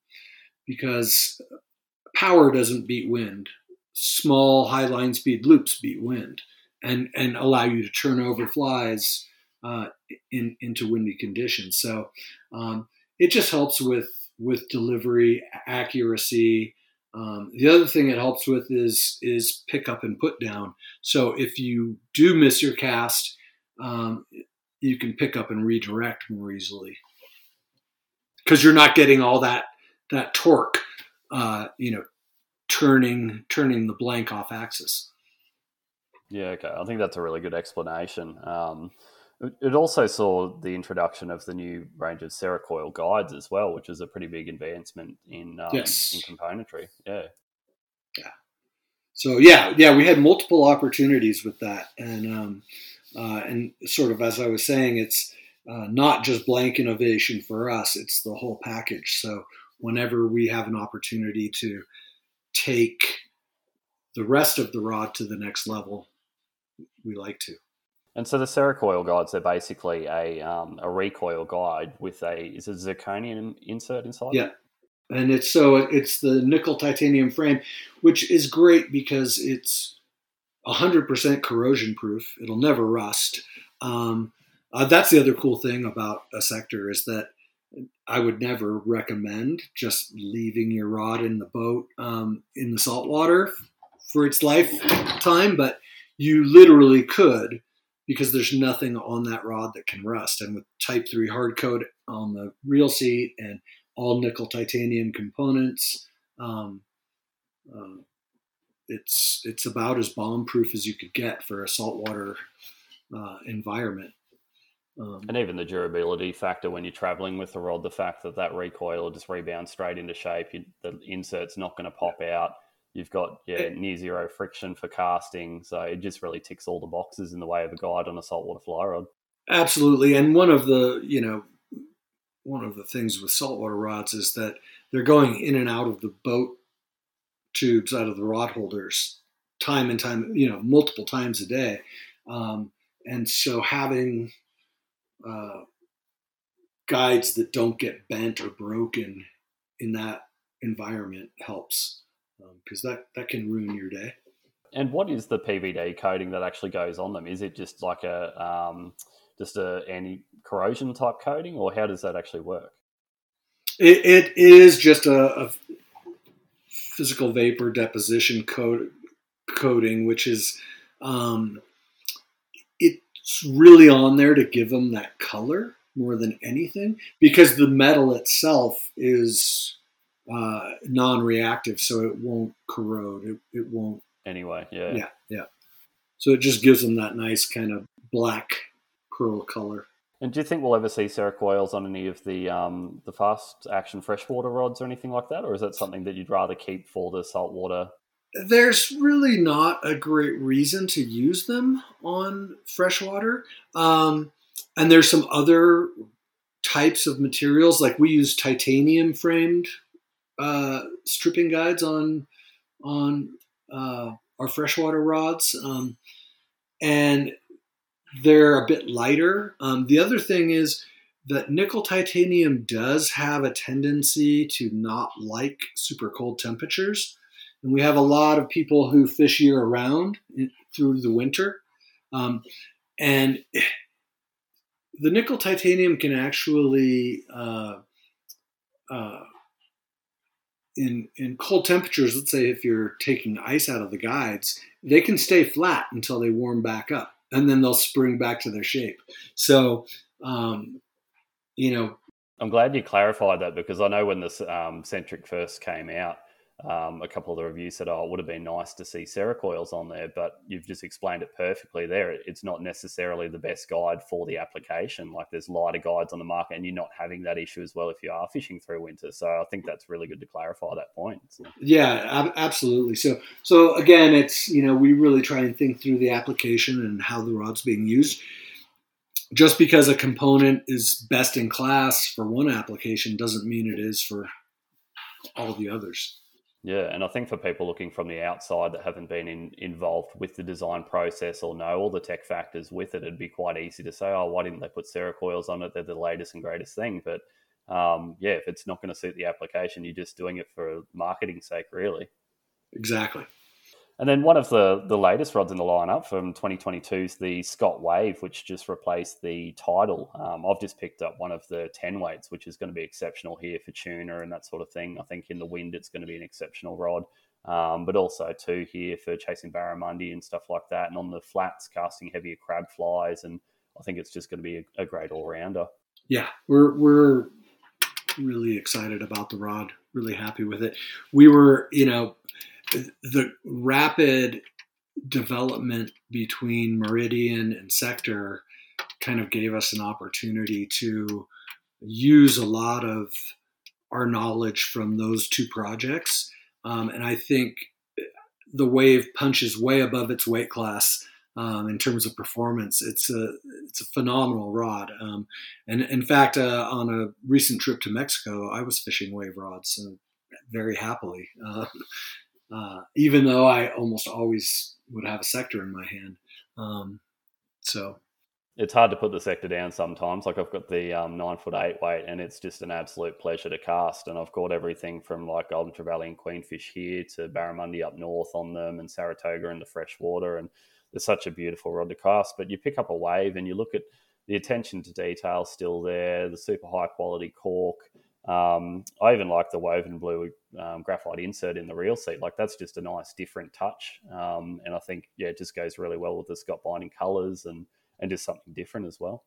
because power doesn't beat wind. Small high line speed loops beat wind and, and allow you to turn over flies uh, in, into windy conditions. So um, it just helps with, with delivery accuracy. Um, the other thing it helps with is is pick up and put down. So if you do miss your cast, um, you can pick up and redirect more easily because you're not getting all that that torque, uh, you know, turning turning the blank off axis. Yeah, okay. I think that's a really good explanation. Um, it also saw the introduction of the new range of Cerakoil guides as well, which is a pretty big advancement in um, yes. in componentry. Yeah, yeah. So yeah, yeah, we had multiple opportunities with that, and um, uh, and sort of as I was saying, it's uh, not just blank innovation for us; it's the whole package. So whenever we have an opportunity to take the rest of the rod to the next level, we like to. And so the Cerakoil guides are basically a um, a recoil guide with a is a zirconium insert inside. Yeah, and it's so it's the nickel titanium frame, which is great because it's hundred percent corrosion proof. It'll never rust. Um, uh, that's the other cool thing about a sector is that I would never recommend just leaving your rod in the boat um, in the salt water for its lifetime, but you literally could because there's nothing on that rod that can rust. And with Type 3 hard coat on the reel seat and all nickel titanium components, um, uh, it's it's about as bomb proof as you could get for a saltwater uh, environment. Um, and even the durability factor when you're traveling with the rod, the fact that that recoil just rebounds straight into shape, you, the insert's not going to pop out. You've got yeah near zero friction for casting, so it just really ticks all the boxes in the way of a guide on a saltwater fly rod. Absolutely, and one of the you know one of the things with saltwater rods is that they're going in and out of the boat tubes out of the rod holders time and time you know multiple times a day, um, and so having uh, guides that don't get bent or broken in that environment helps because um, that that can ruin your day. And what is the PVD coating that actually goes on them? Is it just like a um, just a anti corrosion type coating, or how does that actually work? It, it is just a, a physical vapor deposition coat, coating, which is um, it's really on there to give them that color more than anything because the metal itself is uh, non-reactive, so it won't corrode. It, it won't. Anyway, yeah, Yeah, yeah. So it just gives them that nice kind of black pearl color. And do you think we'll ever see Cerakoils on any of the um, the fast action freshwater rods or anything like that, or is that something that you'd rather keep for the saltwater? There's really not a great reason to use them on freshwater. Um, and there's some other types of materials, like we use titanium framed uh, stripping guides on on uh, our freshwater rods, um, and they're a bit lighter. Um, the other thing is that nickel titanium does have a tendency to not like super cold temperatures, and we have a lot of people who fish year round through the winter, um, and the nickel titanium can actually uh, uh, in in cold temperatures, let's say if you're taking ice out of the guides, they can stay flat until they warm back up, and then they'll spring back to their shape. So, um, you know, I'm glad you clarified that because I know when this um, Centric first came out, um, a couple of the reviews said, "Oh, it would have been nice to see Cerakoils on there," but you've just explained it perfectly there. It's not necessarily the best guide for the application. Like there's lighter guides on the market, and you're not having that issue as well if you are fishing through winter. So I think that's really good to clarify that point. So. Yeah, ab- absolutely. So, so again, it's you know we really try and think through the application and how the rod's being used. Just because a component is best in class for one application doesn't mean it is for all the others. Yeah, and I think for people looking from the outside that haven't been in, involved with the design process or know all the tech factors with it, it'd be quite easy to say, "Oh, why didn't they put Coils on it? They're the latest and greatest thing." But um, yeah, if it's not going to suit the application, you're just doing it for marketing sake, really. Exactly. And then one of the, the latest rods in the lineup from 2022 is the Scott Wave, which just replaced the Tidal. Um, I've just picked up one of the 10 weights, which is going to be exceptional here for tuna and that sort of thing. I think in the wind, it's going to be an exceptional rod, um, but also too here for chasing barramundi and stuff like that. And on the flats, casting heavier crab flies. And I think it's just going to be a, a great all rounder. Yeah, we're, we're really excited about the rod, really happy with it. We were, you know, the rapid development between Meridian and Sector kind of gave us an opportunity to use a lot of our knowledge from those two projects. Um, and I think the wave punches way above its weight class um, in terms of performance. It's a it's a phenomenal rod. Um, and in fact, uh, on a recent trip to Mexico, I was fishing wave rods uh, very happily. Uh, uh, even though I almost always would have a sector in my hand. Um, so it's hard to put the sector down sometimes. Like I've got the um, nine foot eight weight, and it's just an absolute pleasure to cast. And I've caught everything from like Golden Trevally and Queenfish here to barramundi up north on them, and Saratoga in the freshwater. And it's such a beautiful rod to cast. But you pick up a wave and you look at the attention to detail still there, the super high quality cork. Um, I even like the woven blue um, graphite insert in the reel seat. Like that's just a nice different touch, um, and I think yeah, it just goes really well with the Scott binding colours and and just something different as well.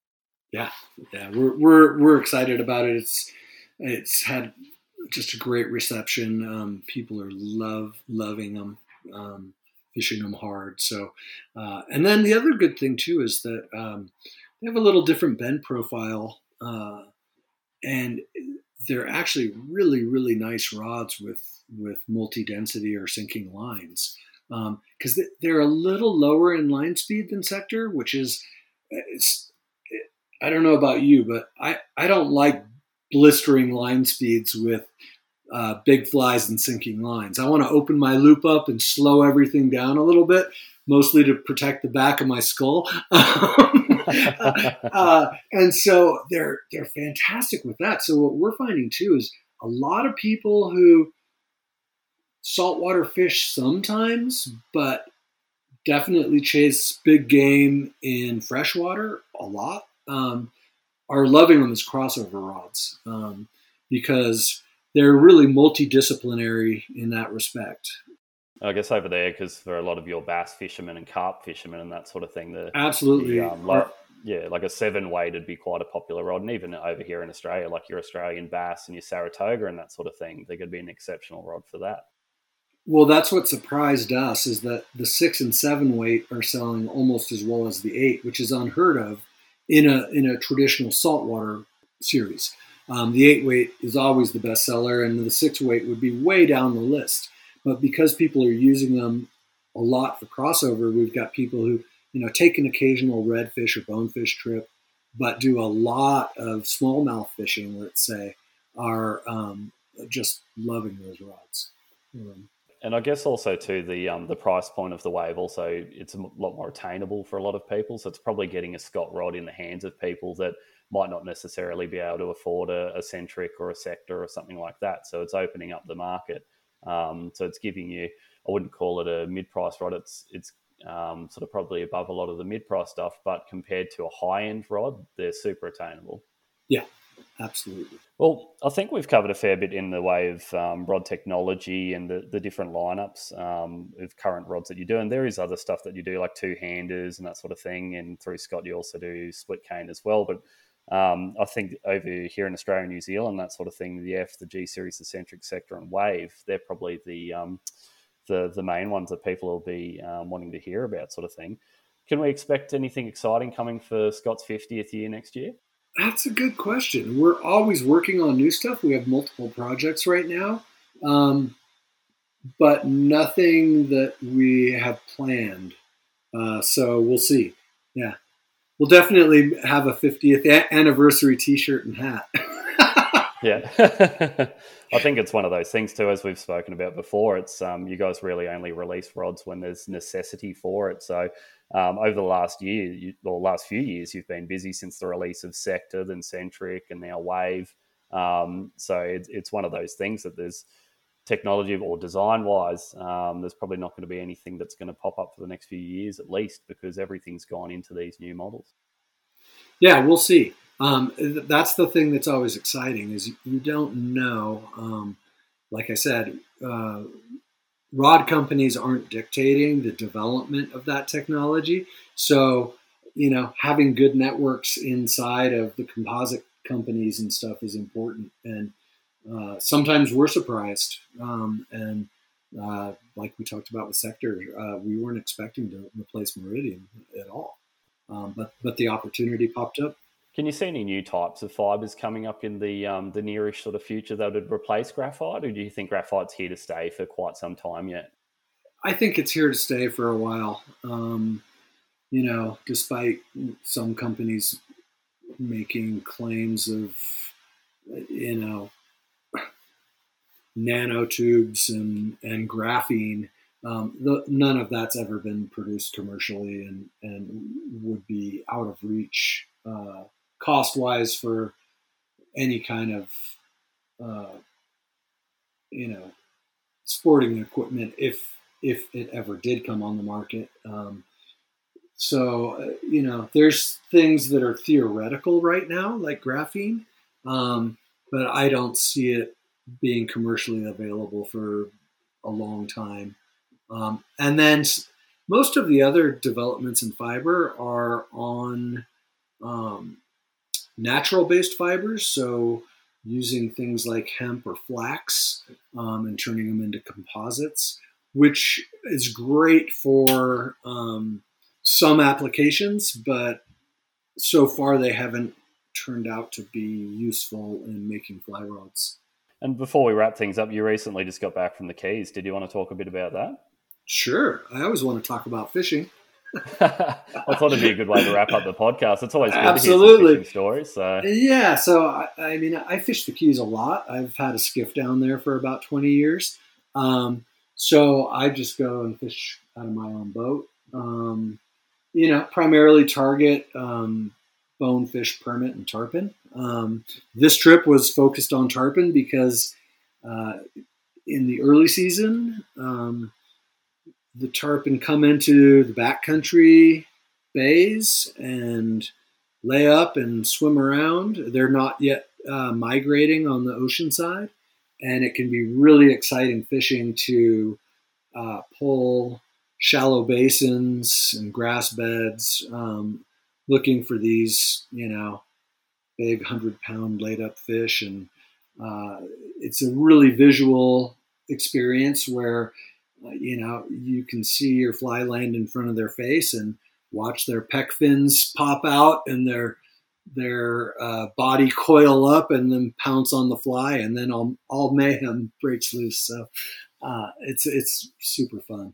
Yeah, yeah, we're we're we're excited about it. It's it's had just a great reception. Um, people are love loving them, um, fishing them hard. So, uh, and then the other good thing too is that um, they have a little different bend profile, uh, and they're actually really really nice rods with with multi density or sinking lines. Because um, they're a little lower in line speed than sector which is i don't know about you but i i don't like blistering line speeds with uh, big flies and sinking lines. I want to open my loop up and slow everything down a little bit mostly to protect the back of my skull uh, and so they're they're fantastic with that. So what we're finding too is a lot of people who saltwater fish sometimes, but definitely chase big game in freshwater a lot. Um, are loving them as crossover rods. Um, because they're really multidisciplinary in that respect. I guess over there, because for a lot of your bass fishermen and carp fishermen and that sort of thing, the absolutely, the, um, like, yeah, like a seven weight would be quite a popular rod, and even over here in Australia, like your Australian bass and your Saratoga and that sort of thing, they could be an exceptional rod for that. Well, that's what surprised us is that the six and seven weight are selling almost as well as the eight, which is unheard of in a in a traditional saltwater series. Um, the eight weight is always the best seller, and the six weight would be way down the list. But because people are using them a lot for crossover, we've got people who, you know, take an occasional redfish or bonefish trip, but do a lot of smallmouth fishing, let's say, are um, just loving those rods. Um, and I guess also too the um, the price point of the wave also it's a lot more attainable for a lot of people. So it's probably getting a Scott rod in the hands of people that might not necessarily be able to afford a, a centric or a sector or something like that. So it's opening up the market. Um, so it's giving you, I wouldn't call it a mid-price rod. It's it's um, sort of probably above a lot of the mid-price stuff, but compared to a high-end rod, they're super attainable. Yeah, absolutely. Well, I think we've covered a fair bit in the way of um, rod technology and the, the different lineups um, of current rods that you do. And there is other stuff that you do, like two handers and that sort of thing. And through Scott, you also do split cane as well. But um, I think over here in Australia and New Zealand, that sort of thing, the F, the G series, the centric sector, and wave, they're probably the um, the the main ones that people will be um, wanting to hear about, sort of thing. Can we expect anything exciting coming for Scott's 50th year next year? That's a good question. We're always working on new stuff. We have multiple projects right now, um, but nothing that we have planned. Uh, so we'll see. Yeah. We'll definitely have a 50th anniversary T-shirt and hat. yeah, I think it's one of those things too, as we've spoken about before. It's um, you guys really only release rods when there's necessity for it. So um, over the last year, you, or last few years, you've been busy since the release of Sector, then Centric, and now Wave. Um, so it's, it's one of those things that there's technology or design wise, um, there's probably not going to be anything that's going to pop up for the next few years at least because everything's gone into these new models. Yeah, we'll see. Um, that's the thing that's always exciting is you don't know. Um, like I said, uh, rod companies aren't dictating the development of that technology. So, you know, having good networks inside of the composite companies and stuff is important. And uh, sometimes we're surprised. Um, and uh, like we talked about with Sector, uh, we weren't expecting to replace Meridian at all. Um, but but the opportunity popped up. Can you see any new types of fibers coming up in the um, the nearish sort of future that would replace graphite, or do you think graphite's here to stay for quite some time yet? I think it's here to stay for a while. Um, you know, despite some companies making claims of, you know, nanotubes and, and graphene. Um, the, none of that's ever been produced commercially and, and would be out of reach uh, cost wise for any kind of, uh, you know, sporting equipment if if it ever did come on the market. Um, so uh, you know, there's things that are theoretical right now, like graphene, um, but I don't see it being commercially available for a long time. Um, and then most of the other developments in fiber are on um, natural based fibers. So using things like hemp or flax um, and turning them into composites, which is great for um, some applications, but so far they haven't turned out to be useful in making fly rods. And before we wrap things up, you recently just got back from the Keys. Did you want to talk a bit about that? Sure. I always want to talk about fishing. I thought it'd be a good way to wrap up the podcast. It's always good Absolutely. to hear stories. So yeah, so I, I, mean, I fish the Keys a lot. I've had a skiff down there for about twenty years. Um, so I just go and fish out of my own boat. Um, you know, primarily target um, bonefish, permit, and tarpon. Um, this trip was focused on tarpon because uh, in the early season, um, the tarpon come into the backcountry bays and lay up and swim around. They're not yet uh, migrating on the ocean side, and it can be really exciting fishing to uh, pull shallow basins and grass beds, um, looking for these, you know, big hundred pound laid up fish. And uh, it's a really visual experience where, uh, you know, you can see your fly land in front of their face and watch their pec fins pop out and their their uh, body coil up and then pounce on the fly and then all, all mayhem breaks loose. So uh, it's it's super fun.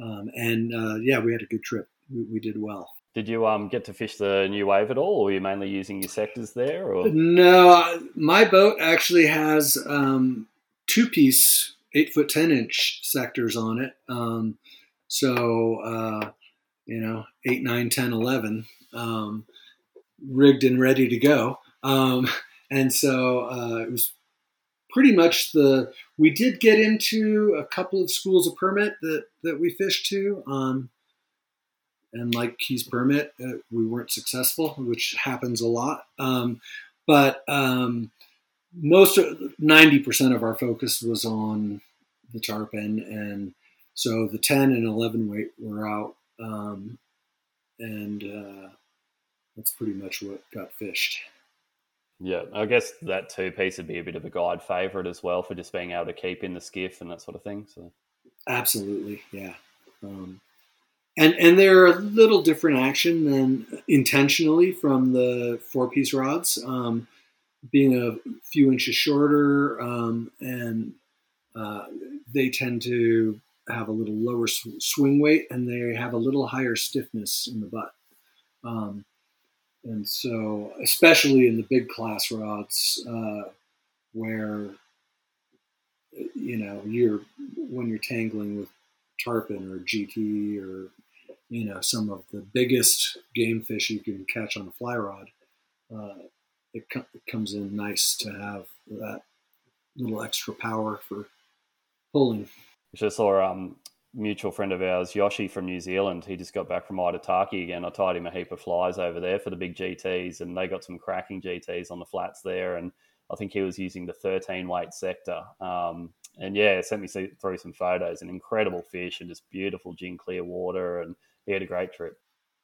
Um, and uh, yeah we had a good trip. We, we, did well did you um, get to fish the new wave at all or were you mainly using your sectors there or no my boat actually has um, two piece eight foot ten inch sectors on it um, so uh, you know, 8, 9, 10, 11, um, rigged and ready to go. Um, and so uh, it was pretty much the, we did get into a couple of schools of permit that, that we fished to. And like Keys Permit, uh, we weren't successful, which happens a lot. Um, but um, most, ninety percent of our focus was on the tarpon, and so the ten and eleven weight were out um, and uh, that's pretty much what got fished. Yeah, I guess that two piece would be a bit of a guide favourite as well for just being able to keep in the skiff and that sort of thing. So, absolutely, yeah. Um, and and they're a little different action than intentionally from the four piece rods, um, being a few inches shorter, um, and uh, they tend to have a little lower swing weight and they have a little higher stiffness in the butt. Um, and so, especially in the big class rods, uh, where you know you're when you're tangling with tarpon or GT or you know some of the biggest game fish you can catch on a fly rod, uh, it, it comes in nice to have that little extra power for pulling just saw um, mutual friend of ours, Yoshi from New Zealand. He just got back from Aitutaki again. I tied him a heap of flies over there for the big GTs, and they got some cracking GTs on the flats there. And I think he was using the 13 weight sector. Um, and yeah, sent me through some photos. An incredible fish and just beautiful gin clear water, and he had a great trip.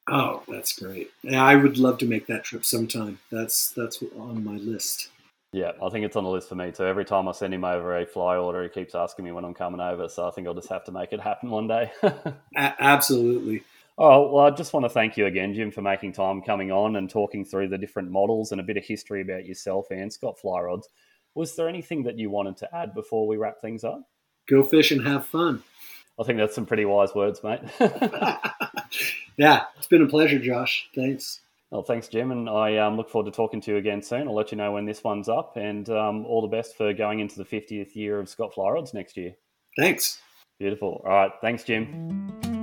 Oh, that's great! Yeah, I would love to make that trip sometime. That's that's on my list. Yeah, I think it's on the list for me too. Every time I send him over a fly order, he keeps asking me when I'm coming over. So I think I'll just have to make it happen one day. a- absolutely. Oh, well, I just want to thank you again, Jim, for making time coming on and talking through the different models and a bit of history about yourself and Scott Fly Rods. Was there anything that you wanted to add before we wrap things up? Go fish and have fun. I think that's some pretty wise words, mate. yeah, it's been a pleasure, Josh. Thanks. Well, thanks, Jim, and I um, look forward to talking to you again soon. I'll let you know when this one's up, and um, all the best for going into the 50th year of Scott Fly Rods next year. Thanks. Beautiful. All right. Thanks, Jim.